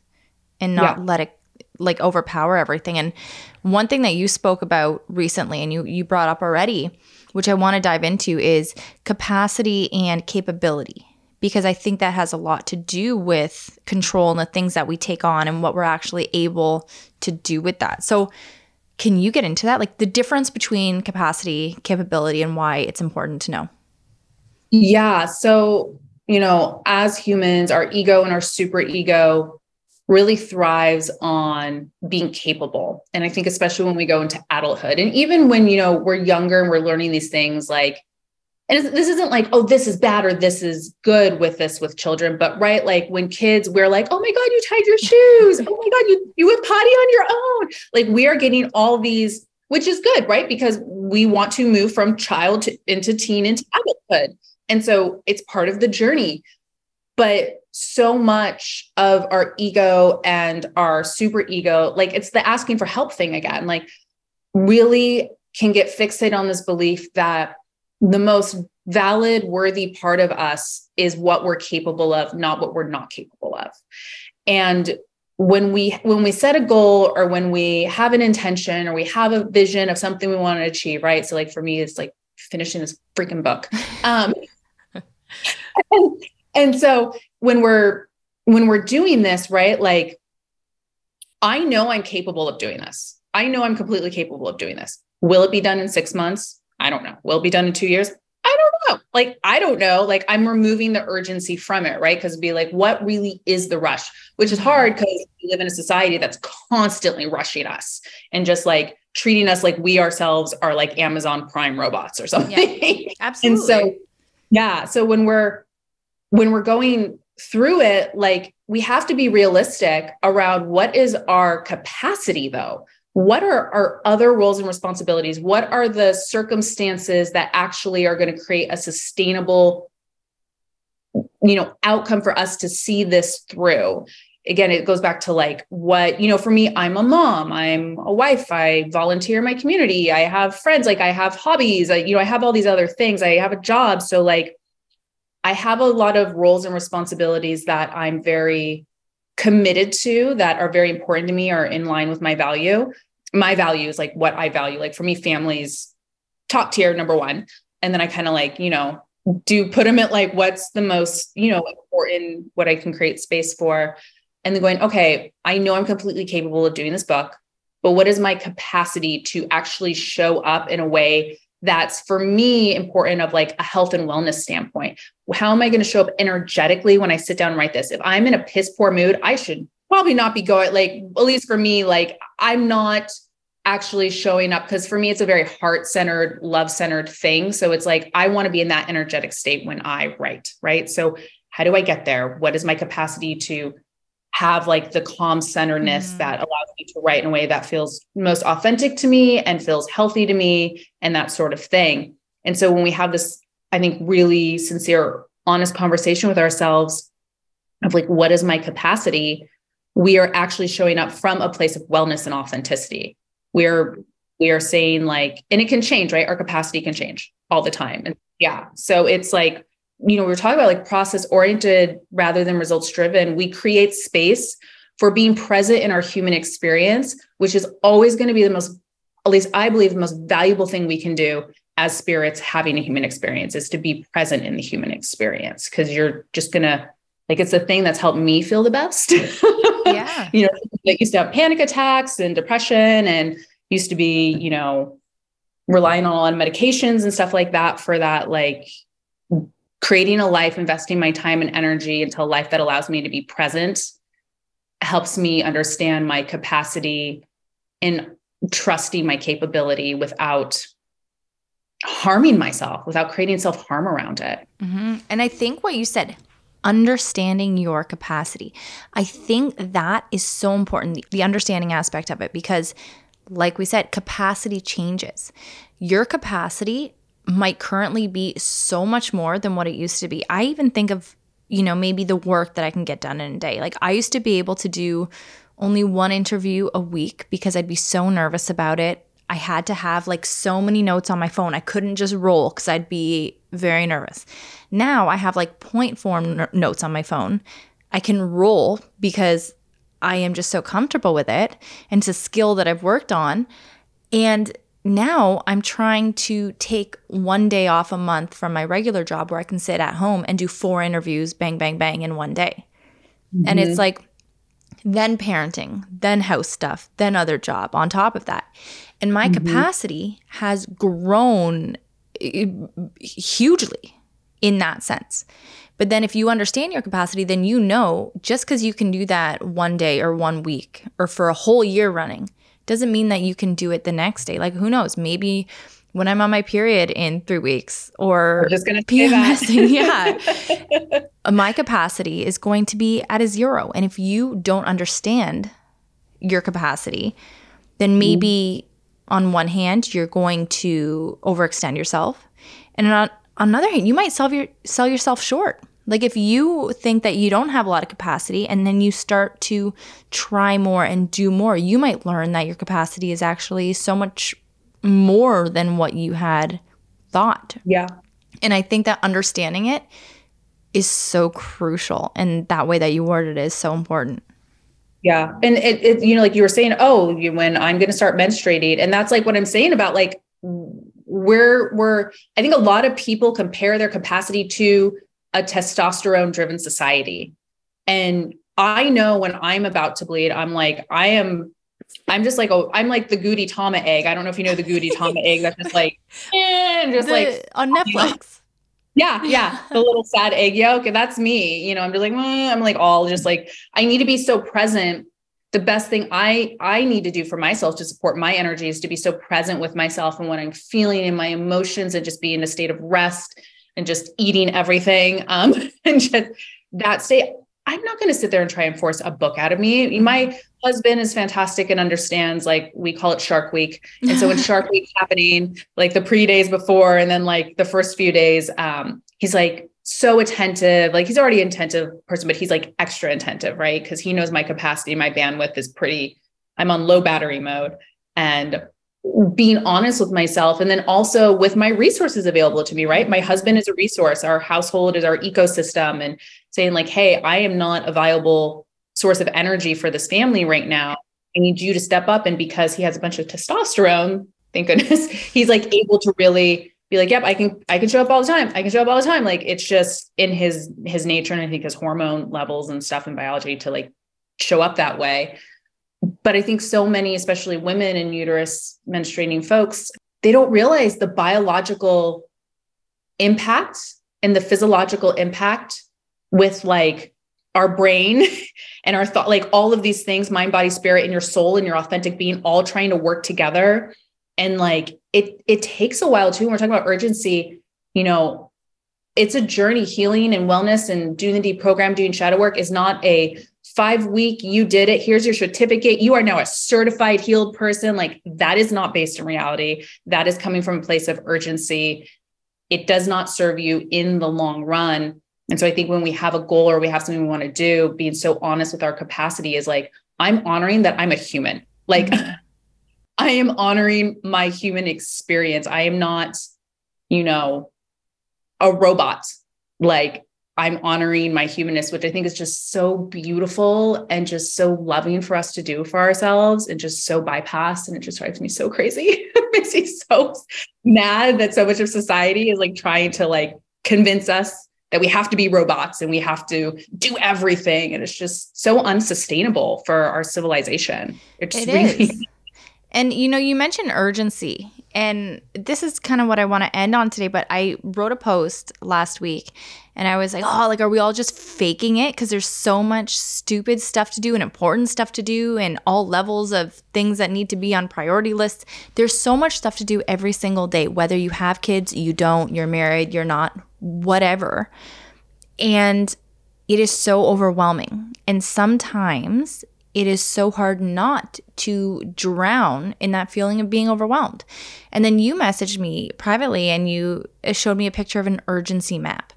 and not yeah. let it like overpower everything. And one thing that you spoke about recently and you you brought up already which I want to dive into, is capacity and capability. Because I think that has a lot to do with control and the things that we take on and what we're actually able to do with that. So, can you get into that? Like the difference between capacity, capability, and why it's important to know? Yeah. So, you know, as humans, our ego and our super ego really thrives on being capable. And I think especially when we go into adulthood and even when, you know, we're younger and we're learning these things like and this isn't like, oh, this is bad or this is good with this with children, but right, like when kids, we're like, oh my God, you tied your shoes. Oh my God, you you went potty on your own. Like we are getting all these, which is good, right? Because we want to move from child to, into teen into adulthood. And so it's part of the journey. But so much of our ego and our super ego, like it's the asking for help thing again, like really can get fixated on this belief that the most valid, worthy part of us is what we're capable of, not what we're not capable of. And when we when we set a goal or when we have an intention or we have a vision of something we want to achieve, right? So like for me, it's like finishing this freaking book. Um, and, and so when we're when we're doing this, right? Like I know I'm capable of doing this. I know I'm completely capable of doing this. Will it be done in 6 months? I don't know. Will it be done in 2 years? I don't know. Like I don't know. Like I'm removing the urgency from it, right? Cuz be like what really is the rush? Which is hard cuz we live in a society that's constantly rushing us and just like treating us like we ourselves are like Amazon Prime robots or something. Yeah, absolutely. and so yeah, so when we're when we're going through it, like we have to be realistic around what is our capacity, though. What are our other roles and responsibilities? What are the circumstances that actually are going to create a sustainable, you know, outcome for us to see this through? Again, it goes back to like what, you know, for me, I'm a mom, I'm a wife, I volunteer in my community, I have friends, like I have hobbies, I, you know, I have all these other things, I have a job. So, like, I have a lot of roles and responsibilities that I'm very committed to that are very important to me are in line with my value. My values, like what I value. Like for me, families top tier, number one. And then I kind of like, you know, do put them at like what's the most, you know, important, what I can create space for. And then going, okay, I know I'm completely capable of doing this book, but what is my capacity to actually show up in a way that's for me important of like a health and wellness standpoint. How am I going to show up energetically when I sit down and write this? If I'm in a piss poor mood, I should probably not be going like at least for me like I'm not actually showing up because for me it's a very heart-centered, love-centered thing. So it's like I want to be in that energetic state when I write, right? So how do I get there? What is my capacity to have like the calm centeredness mm that allows me to write in a way that feels most authentic to me and feels healthy to me and that sort of thing. And so when we have this, I think, really sincere, honest conversation with ourselves of like, what is my capacity? We are actually showing up from a place of wellness and authenticity. We're we are saying like, and it can change, right? Our capacity can change all the time. And yeah. So it's like you know, we're talking about like process oriented rather than results driven. We create space for being present in our human experience, which is always going to be the most, at least I believe, the most valuable thing we can do as spirits having a human experience is to be present in the human experience because you're just going to, like, it's the thing that's helped me feel the best. yeah. you know, that used to have panic attacks and depression and used to be, you know, relying on a lot of medications and stuff like that for that, like, creating a life, investing my time and energy into a life that allows me to be present helps me understand my capacity and trusting my capability without harming myself, without creating self harm around it. Mm-hmm. And I think what you said, understanding your capacity, I think that is so important, the understanding aspect of it, because like we said, capacity changes. Your capacity might currently be so much more than what it used to be. I even think of, you know, maybe the work that I can get done in a day. Like I used to be able to do only one interview a week because I'd be so nervous about it. I had to have like so many notes on my phone. I couldn't just roll because I'd be very nervous. Now I have like point form n- notes on my phone. I can roll because I am just so comfortable with it. And it's a skill that I've worked on. And now I'm trying to take one day off a month from my regular job where I can sit at home and do four interviews, bang, bang, bang, in one day. Mm-hmm. And it's like, then parenting, then house stuff, then other job on top of that. And my mm-hmm. capacity has grown eh, hugely in that sense. But then if you understand your capacity, then you know just because you can do that one day or one week or for a whole year running doesn't mean that you can do it the next day. Like who knows? Maybe when I'm on my period in three weeks or just gonna PMSing, yeah. my capacity is going to be at a zero. And if you don't understand your capacity, then maybe mm. on one hand you're going to overextend yourself. And on, on another hand, you might sell your sell yourself short. Like if you think that you don't have a lot of capacity and then you start to try more and do more, you might learn that your capacity is actually so much more than what you had thought. Yeah. And I think that understanding it is so crucial and that way that you word it is so important. Yeah. And it, it you know, like you were saying, oh, you, when I'm going to start menstruating. And that's like what I'm saying about like, we're, we're, I think a lot of people compare their capacity to a testosterone driven society. And I know when I'm about to bleed, I'm like, I am, I'm just like, oh, I'm like the Gudetama egg. I don't know if you know the Gudetama egg. That's just like, and just the, like on Netflix. Yeah, yeah, the little sad egg yolk, and that's me. You know, I'm just like, I'm like all just like I need to be so present. The best thing I I need to do for myself to support my energy is to be so present with myself and what I'm feeling and my emotions, and just be in a state of rest and just eating everything. Um, and just that state. I'm not going to sit there and try and force a book out of me. My husband is fantastic and understands, like, we call it Shark Week. And so when Shark Week happening, like the pre days before, and then like the first few days, um, he's like so attentive. Like, he's already attentive person, but he's like extra attentive, right? Because he knows my capacity, my bandwidth is pretty, I'm on low battery mode. And being honest with myself and then also with my resources available to me right? My husband is a resource. Our household is our ecosystem and saying like hey i am not a viable source of energy for this family right now. I need you to step up. And because he has a bunch of testosterone thank goodness he's like able to really be like yep i can i can show up all the time. I can show up all the time. Like it's just in his his nature and i think his hormone levels and stuff in biology to like show up that way but I think so many, especially women and uterus menstruating folks, they don't realize the biological impact and the physiological impact with like our brain and our thought, like all of these things, mind, body, spirit, and your soul and your authentic being all trying to work together. And like it, it takes a while too. When we're talking about urgency, you know, it's a journey healing and wellness and doing the deep program, doing shadow work is not a five week, you did it. Here's your certificate. You are now a certified healed person. Like that is not based in reality. That is coming from a place of urgency. It does not serve you in the long run. And so I think when we have a goal or we have something we want to do, being so honest with our capacity is like, I'm honoring that I'm a human. Like, mm-hmm. I am honoring my human experience. I am not, you know, a robot. Like, I'm honoring my humanness, which I think is just so beautiful and just so loving for us to do for ourselves and just so bypassed. And it just drives me so crazy. it makes me so mad that so much of society is like trying to like convince us that we have to be robots and we have to do everything. And it's just so unsustainable for our civilization. It's it really- is. And you know, you mentioned urgency and this is kind of what I want to end on today, but I wrote a post last week and I was like, oh, like, are we all just faking it? Because there's so much stupid stuff to do and important stuff to do, and all levels of things that need to be on priority lists. There's so much stuff to do every single day, whether you have kids, you don't, you're married, you're not, whatever. And it is so overwhelming. And sometimes it is so hard not to drown in that feeling of being overwhelmed. And then you messaged me privately and you showed me a picture of an urgency map.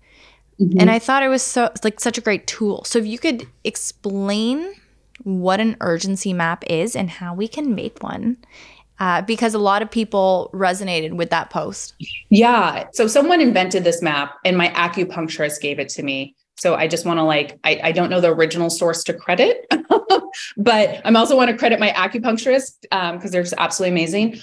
Mm-hmm. And I thought it was so like such a great tool. So if you could explain what an urgency map is and how we can make one uh, because a lot of people resonated with that post. Yeah. So someone invented this map and my acupuncturist gave it to me. So I just want to like, I, I don't know the original source to credit, but I'm also want to credit my acupuncturist because um, they're just absolutely amazing.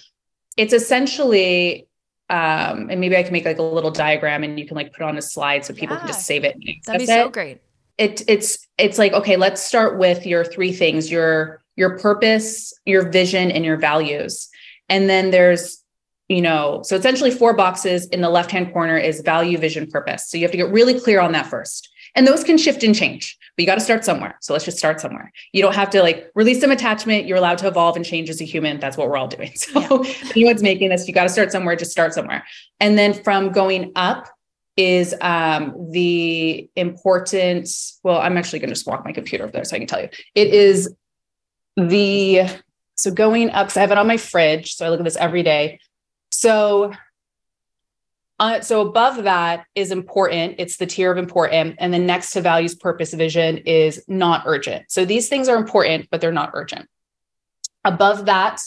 It's essentially, um, and maybe I can make like a little diagram and you can like put on a slide so people yeah. can just save it. That'd be so it. great. It, it's it's like okay let's start with your three things your your purpose, your vision, and your values. And then there's, you know, so essentially four boxes in the left hand corner is value, vision, purpose. So you have to get really clear on that first. And those can shift and change, but you got to start somewhere. So let's just start somewhere. You don't have to like release some attachment. You're allowed to evolve and change as a human. That's what we're all doing. So yeah. anyone's making this, you got to start somewhere, just start somewhere. And then from going up, is um, the importance. Well, I'm actually going to just walk my computer over there so I can tell you. It is the so going up, so I have it on my fridge. So I look at this every day. So uh, so above that is important. It's the tier of important. And then next to values, purpose, vision is not urgent. So these things are important, but they're not urgent. Above that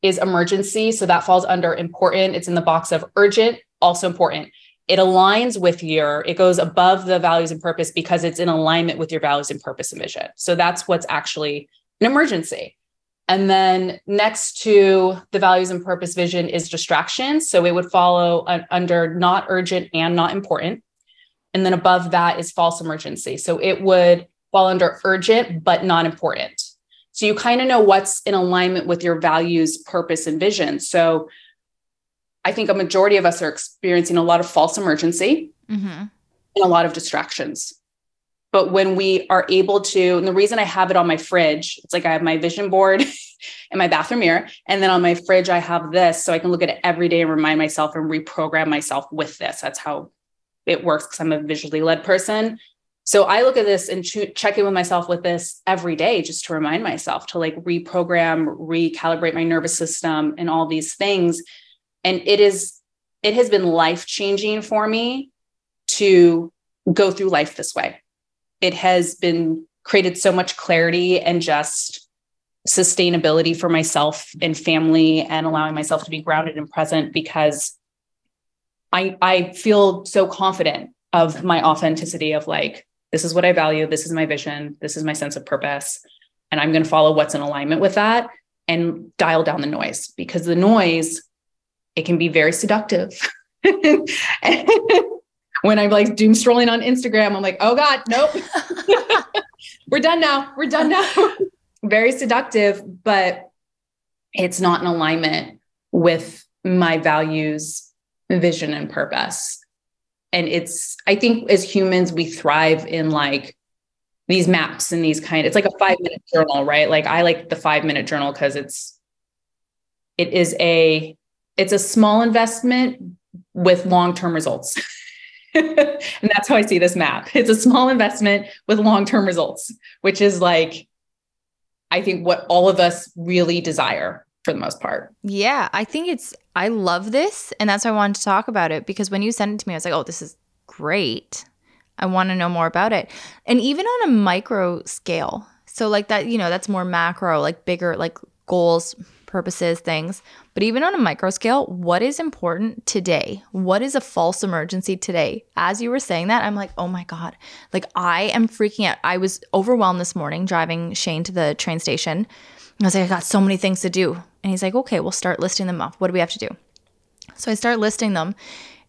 is emergency. So that falls under important. It's in the box of urgent, also important. It aligns with your, it goes above the values and purpose because it's in alignment with your values and purpose and vision. So that's what's actually an emergency. And then next to the values and purpose vision is distractions. So it would follow under not urgent and not important. And then above that is false emergency. So it would fall under urgent but not important. So you kind of know what's in alignment with your values, purpose, and vision. So I think a majority of us are experiencing a lot of false emergency mm-hmm. and a lot of distractions. But when we are able to, and the reason I have it on my fridge, it's like I have my vision board in my bathroom mirror. And then on my fridge, I have this so I can look at it every day and remind myself and reprogram myself with this. That's how it works because I'm a visually led person. So I look at this and ch- check in with myself with this every day just to remind myself to like reprogram, recalibrate my nervous system and all these things. And it is, it has been life changing for me to go through life this way it has been created so much clarity and just sustainability for myself and family and allowing myself to be grounded and present because I I feel so confident of my authenticity of like this is what I value, this is my vision, this is my sense of purpose and I'm going to follow what's in alignment with that and dial down the noise because the noise it can be very seductive. when I'm like doom strolling on Instagram, I'm like, oh God, nope. We're done now. We're done now. Very seductive, but it's not in alignment with my values, vision, and purpose. And it's, I think as humans, we thrive in like these maps and these kind, it's like a five minute journal, right? Like I like the five minute journal because it's, it is a, it's a small investment with long-term results. and that's how I see this map. It's a small investment with long term results, which is like, I think what all of us really desire for the most part. Yeah, I think it's, I love this. And that's why I wanted to talk about it because when you sent it to me, I was like, oh, this is great. I want to know more about it. And even on a micro scale, so like that, you know, that's more macro, like bigger, like goals, purposes, things. But even on a micro scale, what is important today? What is a false emergency today? As you were saying that, I'm like, oh my God. Like, I am freaking out. I was overwhelmed this morning driving Shane to the train station. I was like, I got so many things to do. And he's like, okay, we'll start listing them off. What do we have to do? So I start listing them.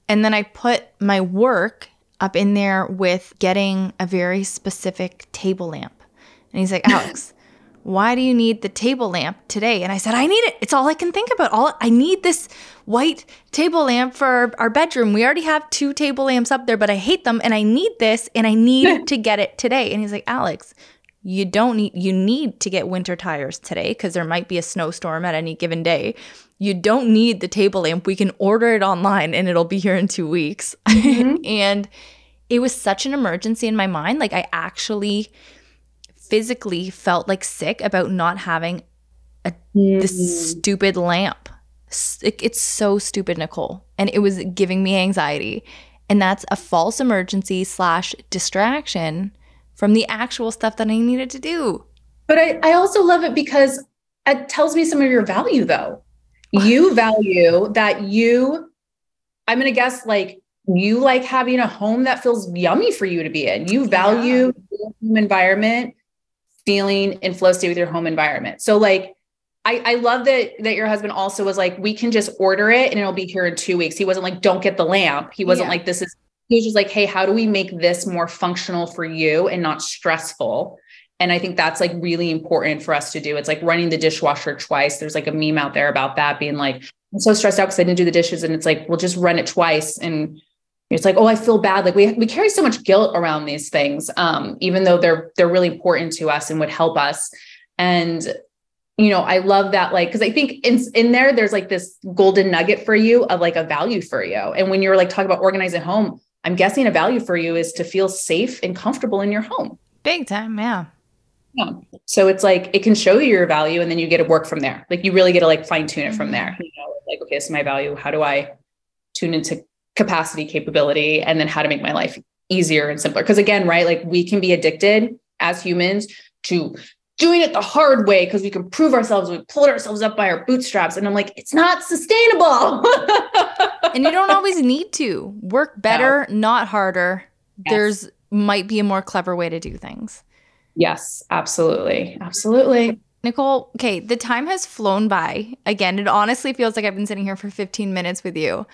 And then I put my work up in there with getting a very specific table lamp. And he's like, Alex, why do you need the table lamp today? And I said, I need it. It's all I can think about. All I need this white table lamp for our, our, bedroom. We already have two table lamps up there, but I hate them and I need this and I need to get it today. And he's like, Alex, you don't need you need to get winter tires today because there might be a snowstorm at any given day. You don't need the table lamp. We can order it online and it'll be here in 2 weeks. Mm-hmm. and it was such an emergency in my mind. Like I actually physically felt like sick about not having Mm. this stupid lamp. It- it's so stupid, Nicole. And it was giving me anxiety. And that's a false emergency slash distraction from the actual stuff that I needed to do. But I, I also love it because it tells me some of your value though. You value that you, I'm going to guess like you like having a home that feels yummy for you to be in. You value your home environment, feeling in flow state with your home environment. So like, I, I love that that your husband also was like, we can just order it and it'll be here in two weeks. He wasn't like, don't get the lamp. He wasn't Yeah. like, this is, he was just like, hey, how do we make this more functional for you and not stressful? And I think that's like really important for us to do. It's like running the dishwasher twice. There's like a meme out there about that being like, I'm so stressed out because I didn't do the dishes. And it's like, we'll just run it twice. And it's like, oh, I feel bad. Like we we carry so much guilt around these things, um, even though they're they're really important to us and would help us. And you know, I love that, like, because I think in in there, there's like this golden nugget for you of like a value for you. And when you're like talking about organizing home, I'm guessing a value for you is to feel safe and comfortable in your home. Big time, yeah. Yeah. So it's like it can show you your value and then you get to work from there. Like you really get to like fine tune it from Mhm. there. You know, like, okay, this is my value. How do I tune into capacity, capability, and then how to make my life easier and simpler? Because again, right, like we can be addicted as humans to doing it the hard way because we can prove ourselves, we pull ourselves up by our bootstraps. And I'm like, it's not sustainable. And you don't always need to. Work better, not harder. Yes. There's might be a more clever way to do things. yes, absolutely. Absolutely. Nicole, okay, the time has flown by. Again, it honestly feels like I've been sitting here for 15 minutes with you.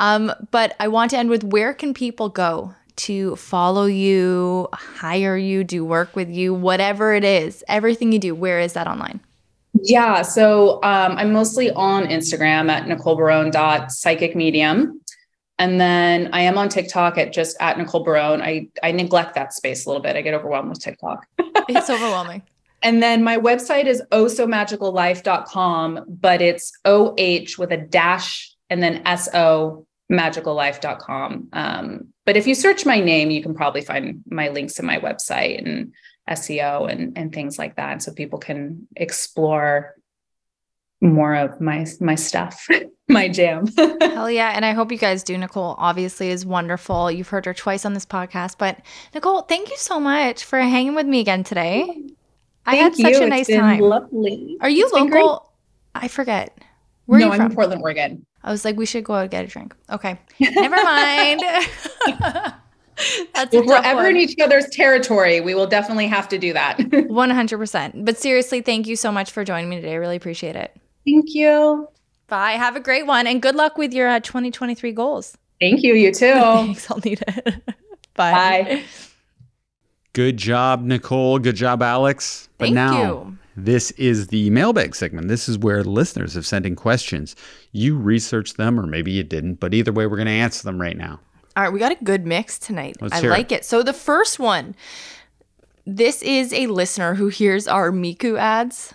Um, but I want to end with where can people go to follow you, hire you, do work with you, whatever it is, everything you do, where is that online? Yeah. So um, I'm mostly on Instagram at nicolebarone.psychicmedium. And then I am on TikTok at just at Nicole Barone. I, I neglect that space a little bit. I get overwhelmed with TikTok. It's overwhelming. And then my website is oh ohsomagicallife.com, but it's OH with a dash and then SO magicallife.com. Um, but if you search my name, you can probably find my links to my website and SEO and, and things like that. And so people can explore more of my my stuff, my jam. Hell yeah. And I hope you guys do. Nicole obviously is wonderful. You've heard her twice on this podcast. But Nicole, thank you so much for hanging with me again today. I had Thank such a nice time. Lovely. Are you It's local? I forget. Where no, are you I'm from? in Portland, Oregon. I was like, we should go out and get a drink. Okay. Never mind. That's If we're ever one. in each other's territory, we will definitely have to do that. 100%. But seriously, thank you so much for joining me today. I really appreciate it. Thank you. Bye. Have a great one. And good luck with your uh, 2023 goals. Thank you. You too. Thanks. I'll need it. Bye. Bye. Good job, Nicole. Good job, Alex. But Thank now, you. This is the mailbag segment. This is where listeners have sent in questions. You researched them, or maybe you didn't, but either way, we're going to answer them right now. All right, we got a good mix tonight. Let's I hear it. like it. So the first one, this is a listener who hears our Miku ads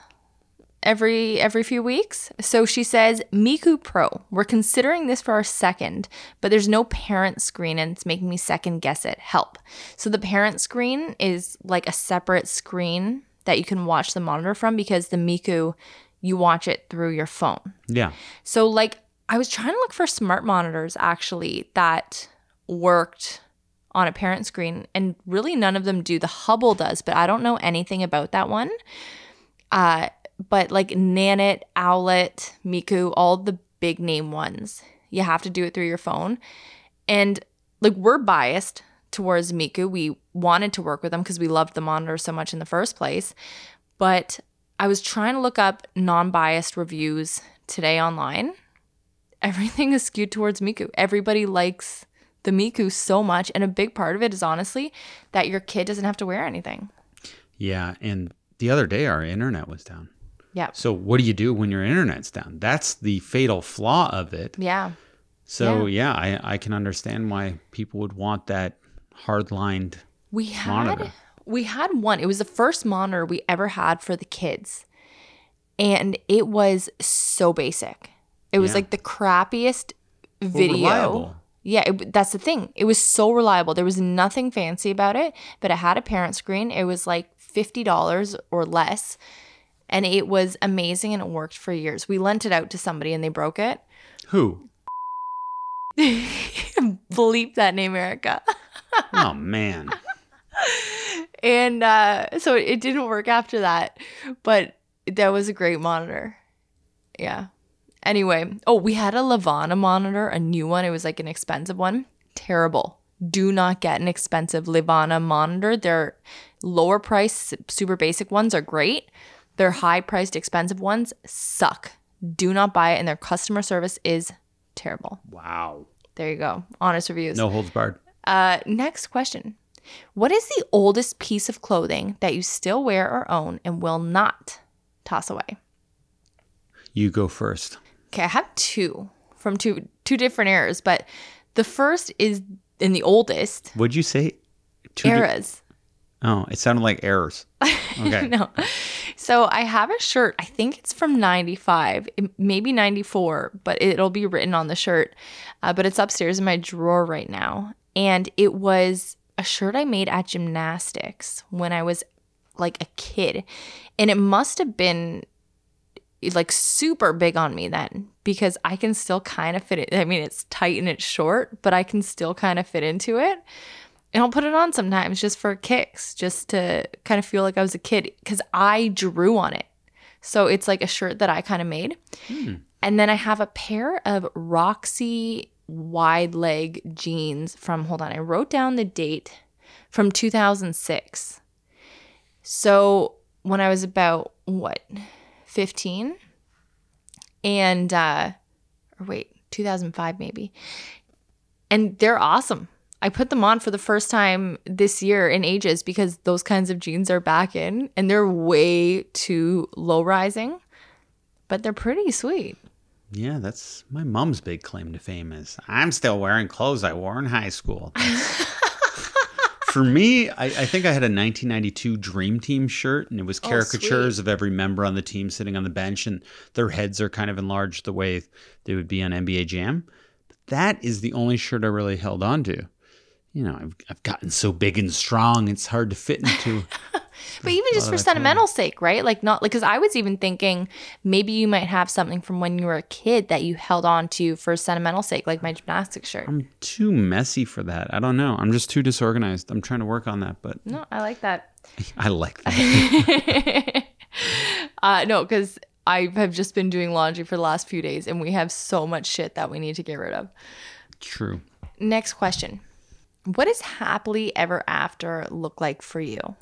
every every few weeks. So she says, "Miku Pro. We're considering this for our second, but there's no parent screen and it's making me second guess it. Help." So the parent screen is like a separate screen that you can watch the monitor from because the Miku you watch it through your phone. Yeah. So, like, I was trying to look for smart monitors actually that worked on a parent screen, and really none of them do. The Hubble does, but I don't know anything about that one. Uh, but like Nanit, Owlet, Miku, all the big name ones, you have to do it through your phone. And like, we're biased towards Miku. We wanted to work with them because we loved the monitor so much in the first place. But I was trying to look up non biased reviews today online. Everything is skewed towards Miku. Everybody likes the Miku so much. And a big part of it is honestly that your kid doesn't have to wear anything. Yeah. And the other day, our internet was down. Yeah. So, what do you do when your internet's down? That's the fatal flaw of it. Yeah. So, yeah, I, I can understand why people would want that hard lined. We had Monitor. we had one. It was the first monitor we ever had for the kids. And it was so basic. It was Yeah. like the crappiest video. reliable. Yeah, it, that's the thing. It was so reliable. There was nothing fancy about it, but it had a parent screen. It was like $50 or less. And it was amazing and it worked for years. We lent it out to somebody and they broke it. Who? Bleep that name, Erica. Oh man. and uh, so it didn't work after that, but that was a great monitor. Yeah. Anyway, oh, we had a Levana monitor, a new one. It was like an expensive one. Terrible. Do not get an expensive Levana monitor. Their lower price, super basic ones are great. Their high priced, expensive ones suck. Do not buy it, and their customer service is terrible. Wow. There you go. Honest reviews. No holds barred. Uh, next question. What is the oldest piece of clothing that you still wear or own and will not toss away? You go first. Okay, I have two from two two different eras, but the first is in the oldest What'd you say? Two di- eras. oh, it sounded like errors. Okay. no. So I have a shirt. I think it's from 95, maybe 94, but it'll be written on the shirt. Uh, but it's upstairs in my drawer right now. And it was a shirt I made at gymnastics when I was like a kid. And it must have been like super big on me then because I can still kind of fit it. I mean, it's tight and it's short, but I can still kind of fit into it. And I'll put it on sometimes just for kicks, just to kind of feel like I was a kid because I drew on it. So it's like a shirt that I kind of made. Hmm. And then I have a pair of Roxy wide leg jeans from, hold on, I wrote down the date from 2006. So when I was about, what, 15? And, uh, or wait, 2005 maybe. And they're awesome. I put them on for the first time this year in ages because those kinds of jeans are back in and they're way too low rising, but they're pretty sweet. Yeah, that's my mom's big claim to fame is I'm still wearing clothes I wore in high school. For me, I, I think I had a 1992 Dream Team shirt, and it was Oh, caricatures of every member on the team sitting on the bench, and their heads are kind of enlarged the way they would be on NBA Jam. But that is the only shirt I really held on to. You know, I've, I've gotten so big and strong, it's hard to fit into. But even just for of that sentimental sake, right? Like not like because I was even thinking maybe you might have something from when you were a kid that you held on to for sentimental sake, like my gymnastics shirt. I'm too messy for that. I don't know. I'm just too disorganized. I'm trying to work on that, but no, I like that. I like that. uh, no, because I have just been doing laundry for the last few days, and we have so much shit that we need to get rid of. True. Next question: What does happily ever after look like for you?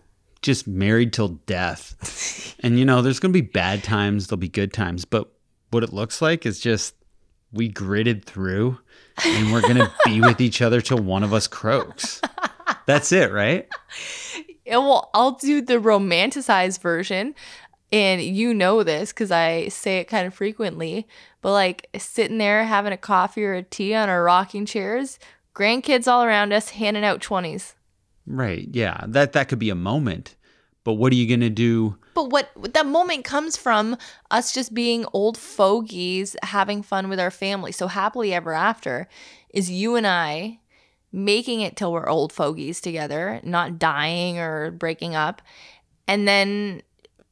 Just married till death. and you know, there's going to be bad times, there'll be good times, but what it looks like is just we gritted through and we're going to be with each other till one of us croaks. That's it, right? Yeah, well, I'll do the romanticized version. And you know this because I say it kind of frequently. But like sitting there having a coffee or a tea on our rocking chairs, grandkids all around us handing out 20s. Right. Yeah. That that could be a moment. But what are you going to do? But what that moment comes from us just being old fogies having fun with our family. So happily ever after is you and I making it till we're old fogies together, not dying or breaking up, and then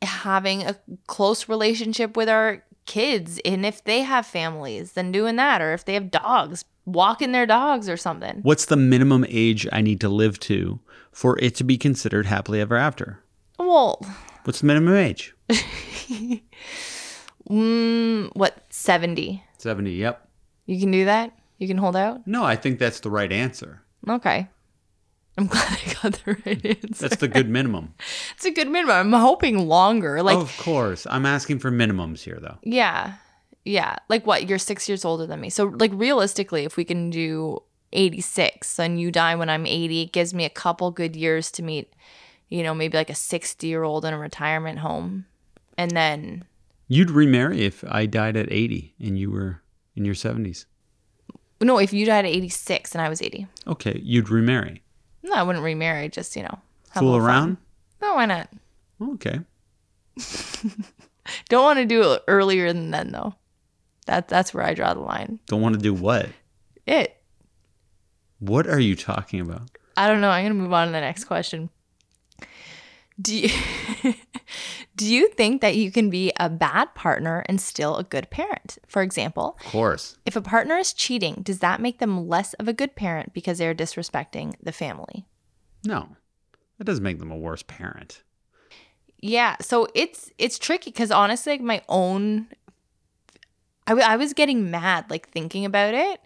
having a close relationship with our kids. And if they have families, then doing that, or if they have dogs, walking their dogs or something. What's the minimum age I need to live to for it to be considered happily ever after? Well, What's the minimum age? mm, what, 70? 70. Yep. You can do that? You can hold out? No, I think that's the right answer. Okay. I'm glad I got the right answer. That's the good minimum. It's a good minimum. I'm hoping longer. Like, of course. I'm asking for minimums here, though. yeah. Yeah. Like, what? You're six years older than me. So, like, realistically, if we can do 86 and you die when I'm 80, it gives me a couple good years to meet, you know, maybe like a 60 year old in a retirement home. And then, You'd remarry if I died at 80 and you were in your 70s. no, if you died at 86 and I was 80, Okay, you'd remarry. no, I wouldn't remarry. Just, you know, have a Fool little fun. around? No, why not? Okay. Don't want to do it earlier than then, though. That, that's where I draw the line. Don't want to do what? It. What are you talking about? I don't know. I'm going to move on to the next question. Do you, do you think that you can be a bad partner and still a good parent? For example, Of course. if a partner is cheating, does that make them less of a good parent because they're disrespecting the family? No. That doesn't make them a worse parent. Yeah, so it's it's tricky because honestly, like my own, I, w- I was getting mad like thinking about it,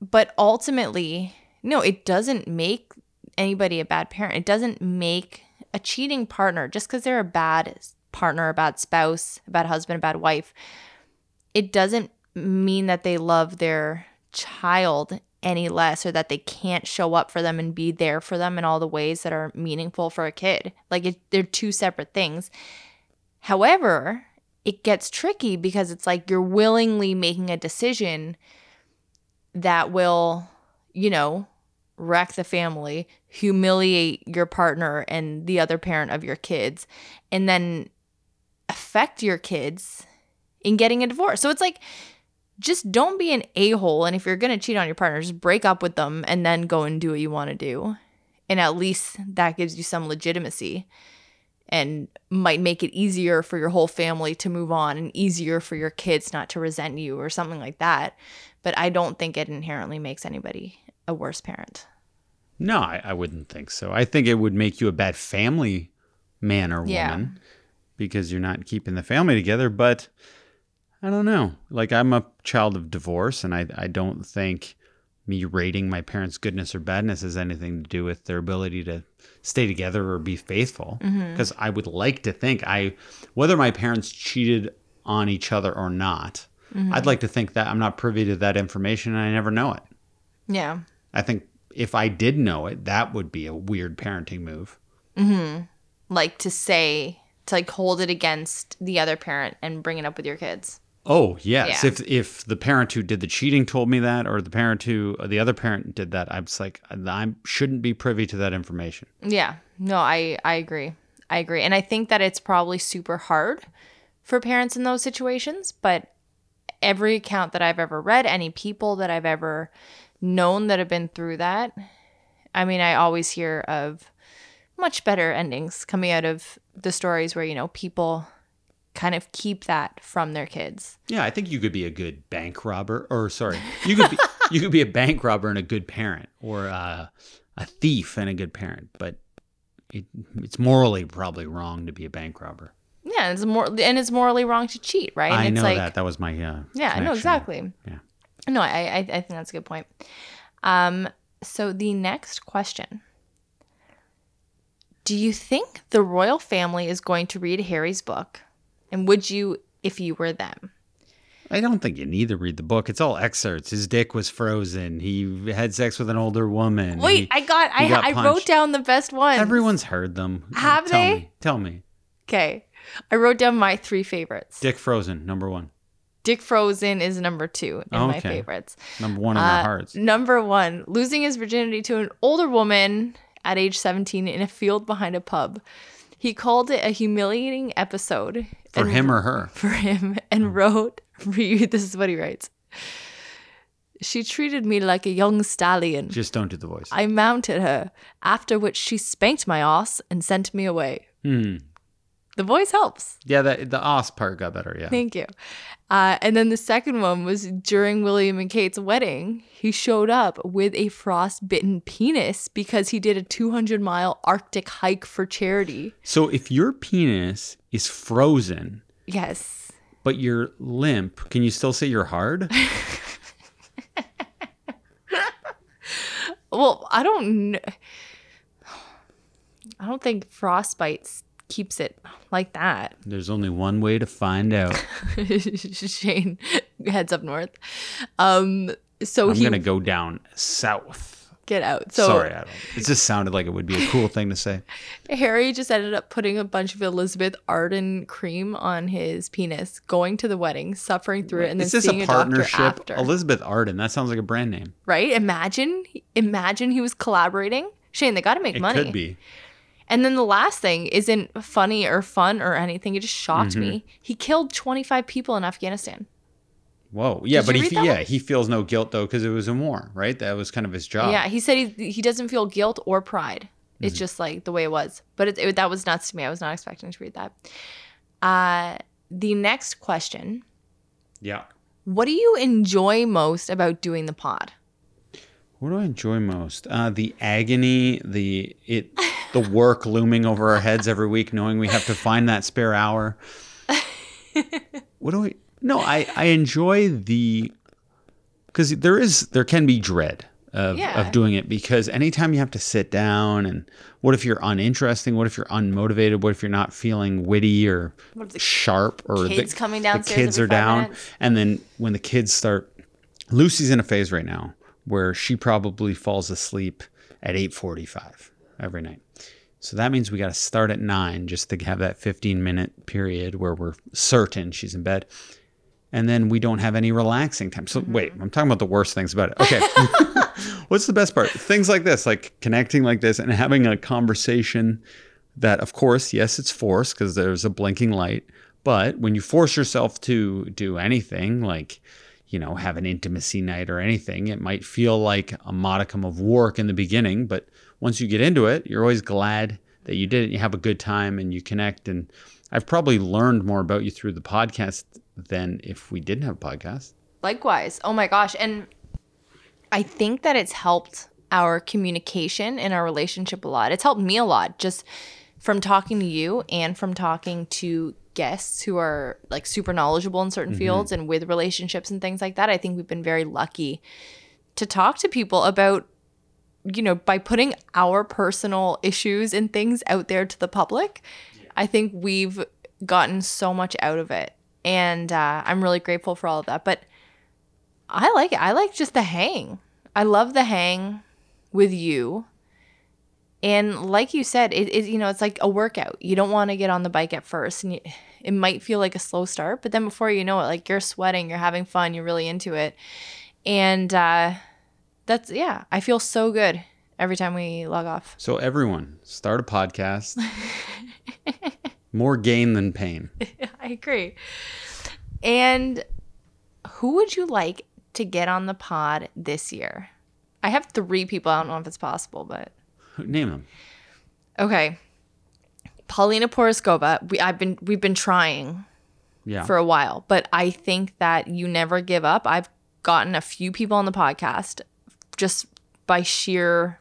but ultimately, no, it doesn't make anybody a bad parent. It doesn't make a cheating partner just because they're a bad partner, a bad spouse, a bad husband, a bad wife. It doesn't mean that they love their child any less or that they can't show up for them and be there for them in all the ways that are meaningful for a kid. Like it, they're two separate things. However, it gets tricky because it's like you're willingly making a decision that will, you know, wreck the family, humiliate your partner and the other parent of your kids, and then affect your kids in getting a divorce. So it's like just don't be an a-hole and if you're going to cheat on your partner just break up with them and then go and do what you want to do and at least that gives you some legitimacy and might make it easier for your whole family to move on and easier for your kids not to resent you or something like that but i don't think it inherently makes anybody a worse parent No, I, I wouldn't think so. I think it would make you a bad family man or woman Yeah. because you're not keeping the family together. But I don't know. Like, I'm a child of divorce, and I, I don't think me rating my parents' goodness or badness has anything to do with their ability to stay together or be faithful. Mm-hmm. Because I would like to think I, whether my parents cheated on each other or not, mm-hmm. I'd like to think that I'm not privy to that information and I never know it. yeah I think if I did know it, that would be a weird parenting move. Mm-hmm. like to say to like hold it against the other parent and bring it up with your kids Oh yes, Yeah. if if the parent who did the cheating told me that, or the parent who the other parent did that, I'm just like I shouldn't be privy to that information. Yeah. No, I I agree. I agree. And I think that it's probably super hard for parents in those situations, but every account that I've ever read, any people that I've ever known that have been through that, I mean, I always hear of much better endings coming out of the stories where, you know, people kind of keep that from their kids. Yeah, I think you could be a good bank robber, or sorry, you could be you could be a bank robber and a good parent, or uh, a thief and a good parent. But it, it's morally probably wrong to be a bank robber. Yeah, it's more and it's morally wrong to cheat, right? And I it's know like that. That was my uh, Yeah, no, connection. exactly. Yeah. No, I, I I think that's a good point. Um, so the next question: Do you think the royal family is going to read Harry's book, and would you if you were them? I don't think you need to read the book. It's all excerpts. His dick was frozen. He had sex with an older woman. Wait, He- I got I got I wrote down the best ones. Everyone's heard them. Have Tell they? Me. Tell me. okay. I wrote down my three favorites. Dick frozen, number one. Dick Frozen is number two in my favorites. Number one in Uh, our hearts. Number one, losing his virginity to an older woman at age 17 in a field behind a pub. He called it a humiliating episode. For and- him or her. For him, and wrote, this is what he writes. She treated me like a young stallion. Just don't do the voice. I mounted her, after which she spanked my ass and sent me away. Hmm. The voice helps. Yeah, that the os part got better. Yeah. Thank you. Uh, and then the second one was during William and Kate's wedding. He showed up with a frostbitten penis because he did a 200 mile Arctic hike for charity. So if your penis is frozen Yes. but you're limp, can you still say you're hard? Well, I don't. I don't think frostbite s- keeps it like that. There's only one way to find out. Shane heads up north. Um. So I'm he gonna go down south. get out. So Sorry, I don't. It just sounded like it would be a cool thing to say. Harry just ended up putting a bunch of Elizabeth Arden cream on his penis, going to the wedding, suffering through it, and then Is this seeing a a, partnership? after. Elizabeth Arden. That sounds like a brand name. right? Imagine, imagine he was collaborating. Shane, they got to make It money. could be. And then the last thing isn't funny or fun or anything. It just shocked Mm-hmm. me. He killed 25 people in Afghanistan. Whoa. Yeah, Did but he yeah he feels no guilt though because it was a war, right? That was kind of his job. Yeah, he said he he doesn't feel guilt or pride It's just like the way it was. But it, it, that was nuts to me. I was not expecting to read that. Uh, the next question Yeah. What do you enjoy most about doing the pod? What do I enjoy most? Uh, the agony, the it, the work looming over our heads every week, knowing we have to find that spare hour. What do I? No, I I enjoy the because there is there can be dread of Yeah. of doing it because anytime you have to sit down and what if you're uninteresting? What if you're unmotivated? What if you're not feeling witty or What if the sharp or kids the, coming the kids are down minutes? and then when the kids start lucy's in a phase right now where she probably falls asleep at 8.45 every night. So that means we got to start at 9 just to have that 15 minute period where we're certain she's in bed. And then we don't have any relaxing time. So mm-hmm. wait i'm talking about the worst things about it. Okay. What's the best part? Things like this like connecting like this and having a conversation that of course yes it's forced because there's a blinking light but when you force yourself to do anything like you know have an intimacy night or anything it might feel like a modicum of work in the beginning but once you get into it you're always glad that you did it you have a good time and you connect and i've probably learned more about you through the podcast than if we didn't have a podcast Likewise. Oh my gosh. And I think that it's helped our communication and our relationship a lot. It's helped me a lot just from talking to you and from talking to guests who are like super knowledgeable in certain fields and with relationships and things like that. I think we've been very lucky to talk to people about you know, by putting our personal issues and things out there to the public, I think we've gotten so much out of it. And uh, I'm really grateful for all of that. But I like it. I like just the hang. I love the hang with you. And like you said, it, it you know, it's like a workout. You don't want to get on the bike at first and you, it might feel like a slow start, but then before you know it, like you're sweating, you're having fun, you're really into it. And uh that's yeah, I feel so good every time we log off. so everyone start a podcast more gain than pain I agree. And who would you like to get on the pod this year? I have three people. I don't know if it's possible, but name them okay. Paulina Porizkova. We I've been we've been trying yeah for a while, but I think that you never give up. I've gotten a few people on the podcast just by sheer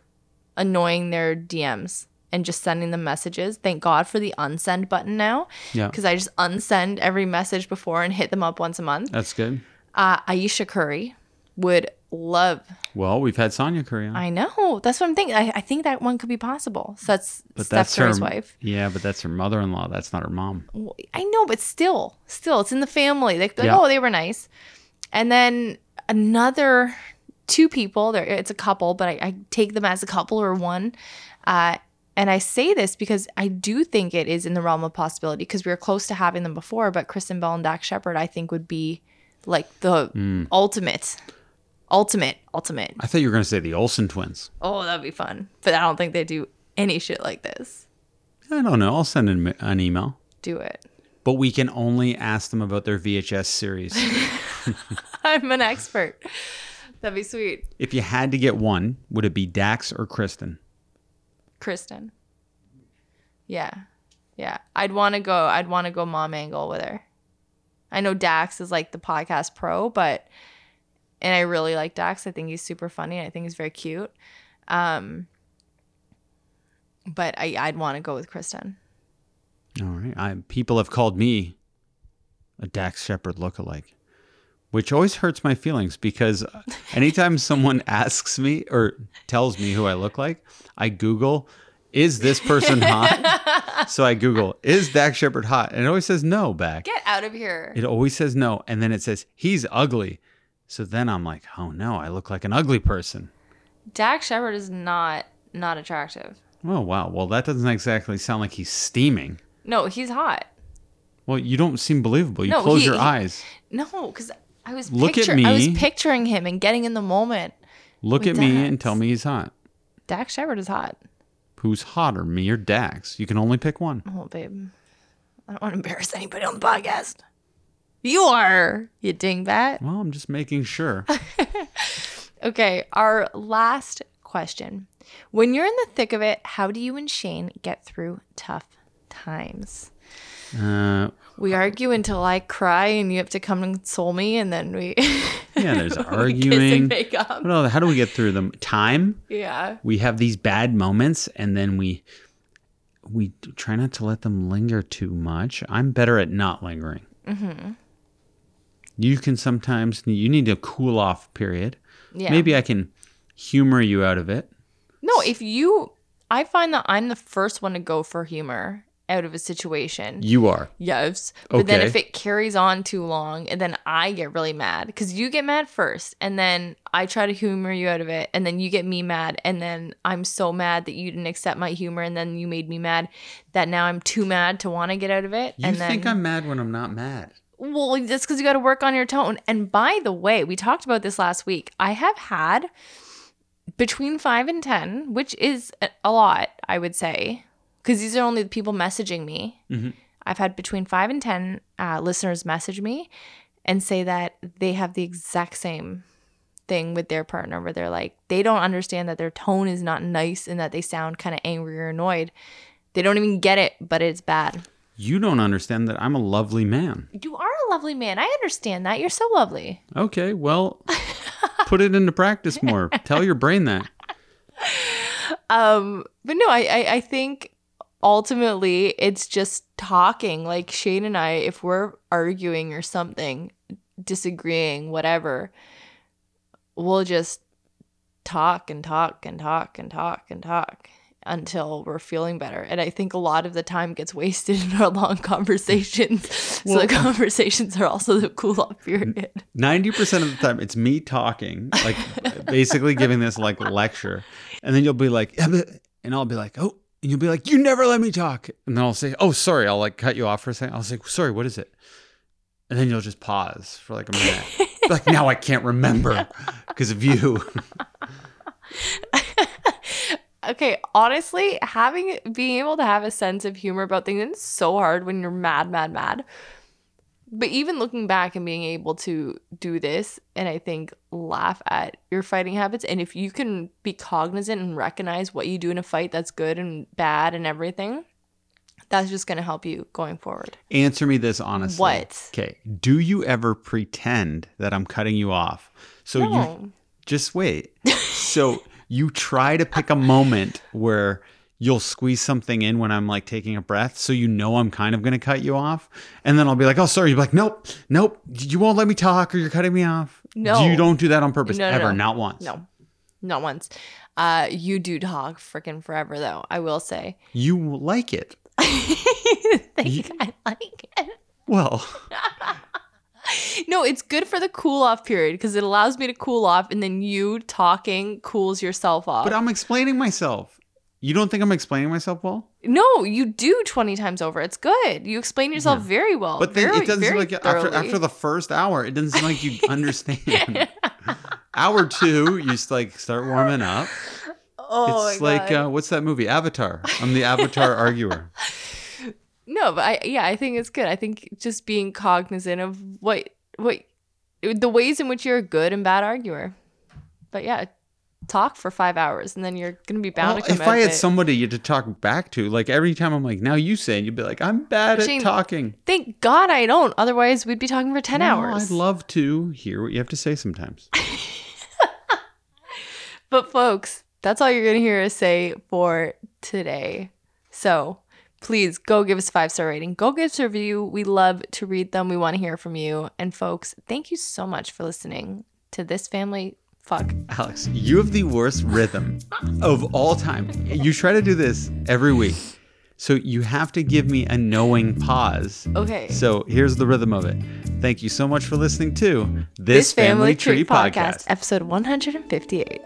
annoying their DMs and just sending them messages. Thank God for the unsend button now. Yeah. Because I just unsend every message before and hit them up once a month. that's good Uh, Ayesha Curry would love. well we've had Sonya Curry on I know. That's what I'm thinking. I, I think that one could be possible. So that's But Steph that's Curry's her wife. Yeah, but that's her mother-in-law. That's not her mom. I know, but still, still, it's in the family. Like, like, Yeah. oh, they were nice. And then another two people. There, it's a couple, but I, I take them as a couple or one. Uh, and I say this because I do think it is in the realm of possibility because we were close to having them before. But Kristen Bell and Dax Shepard, I think, would be like the Mm. ultimate, ultimate, ultimate. I thought you were going to say the Olsen twins. Oh, that'd be fun. But I don't think they do any shit like this. I don't know. I'll send an, an email. Do it. But we can only ask them about their VHS series. I'm an expert. That'd be sweet. if you had to get one, would it be Dax or Kristen? Kristen. Yeah. Yeah. I'd want to go I'd want to go mom angle with her. I know Dax is like the podcast pro, but and I really like Dax. I think he's super funny and I think he's very cute. Um but I I'd want to go with Kristen. All right. I, people have called me a Dax Shepard lookalike, which always hurts my feelings because anytime someone asks me or tells me who I look like, I Google, is this person hot? so I Google, is Dax Shepard hot? And it always says no back. Get out of here. It always says no. And then it says, he's ugly. So then I'm like, oh no, I look like an ugly person. Dax Shepard is not not attractive. Oh, wow. Well, that doesn't exactly sound like he's steaming. No, he's hot. Well, you don't seem believable. You No, close he- your he- eyes. No, because I was Look at picture- I was picturing him and getting in the moment. Look at me and tell me he's hot. Dax Shepard is hot. Who's hotter, me or Dax? You can only pick one. Oh, babe. I don't want to embarrass anybody on the podcast. You are, you dingbat. Well, I'm just making sure. Okay, our last question. When you're in the thick of it, how do you and Shane get through tough times? Uh, We argue until I cry and you have to come and console me, and then we yeah, there's we kiss arguing. and make up. How do we get through them? Time. Yeah. We have these bad moments, and then we we try not to let them linger too much. I'm better at not lingering. Mm-hmm. You can sometimes you need a cool off period. Yeah. Maybe I can humor you out of it. No, if you, I find that I'm the first one to go for humor out of a situation. You are. Yes. But then if it carries on too long and then I get really mad because you get mad first and then I try to humor you out of it and then you get me mad and then I'm so mad that you didn't accept my humor and then you made me mad that now I'm too mad to want to get out of it. You and then, think I'm mad when I'm not mad. Well, that's because you got to work on your tone. And by the way, we talked about this last week. I have had between five and 10, which is a- lot, I would say, because these are only the people messaging me. Mhm. I've had between five and 10 uh, listeners message me and say that they have the exact same thing with their partner where they're like, they don't understand that their tone is not nice and that they sound kind of angry or annoyed. They don't even get it, but it's bad. You don't understand that I'm a lovely man. You are a lovely man. I understand that. You're so lovely. Okay, well, put it into practice more. Tell your brain that. Um, but no, I, I I think ultimately it's just talking. Like Shane and I, if we're arguing or something, disagreeing, whatever, we'll just talk and talk and talk and talk and talk until we're feeling better. And I think a lot of the time gets wasted in our long conversations. so the conversations are also the cool off period. 90% of the time it's me talking, like basically giving this like lecture. And then you'll be like, and I'll be like, oh, and you'll be like, you never let me talk. And then I'll say, oh, sorry. I'll like cut you off for a second. I'll say, sorry, what is it? And then you'll just pause for like a minute. Like, now I can't remember because of you. Okay, honestly, having being able to have a sense of humor about things it's so hard when you're mad, mad, mad. But even looking back and being able to do this and I think laugh at your fighting habits and if you can be cognizant and recognize what you do in a fight that's good and bad and everything, that's just going to help you going forward. Answer me this honestly. What? Okay. Do you ever pretend that I'm cutting you off? So you just wait. so you try to pick a moment where you'll squeeze something in when I'm like taking a breath, so you know I'm kind of gonna cut you off, and then I'll be like, "Oh, sorry." You're like, "Nope, nope, you won't let me talk, or you're cutting me off." No. you don't do that on purpose No, no, ever, no. not once. No. Not once. Uh you do talk freaking forever though, I will say. you like it. think I like it. Well, No, it's good for the cool off period because it allows me to cool off and then you talking cools yourself off. but I'm explaining myself. You don't think I'm explaining myself well? no, you do 20 times over. It's good. You explain yourself very well. But then very, it doesn't seem like after thoroughly. after the first hour, it doesn't seem like you understand. hour two, you just like start warming up. oh it's my like uh, what's that movie? Avatar. I'm the Avatar arguer. No, but I yeah, I think it's good. I think just being cognizant of what what the ways in which you're a good and bad arguer. But yeah, talk for five hours and then you're gonna be bound Well, to come if I had it. somebody to talk back to, like every time I'm like, now you say, it," you'd be like, I'm bad at talking. Thank God I don't. Otherwise, we'd be talking for ten No, hours. I'd love to hear what you have to say sometimes. But folks, that's all you're gonna hear us say for today. So please go give us a five star rating. Go give us a review. We love to read them. We want to hear from you. And folks, thank you so much for listening to this family. Fuck. Alex, you have the worst rhythm of all time. You try to do this every week. So you have to give me a knowing pause. Okay. So here's the rhythm of it. Thank you so much for listening to this, Family, Tree, podcast. episode 158.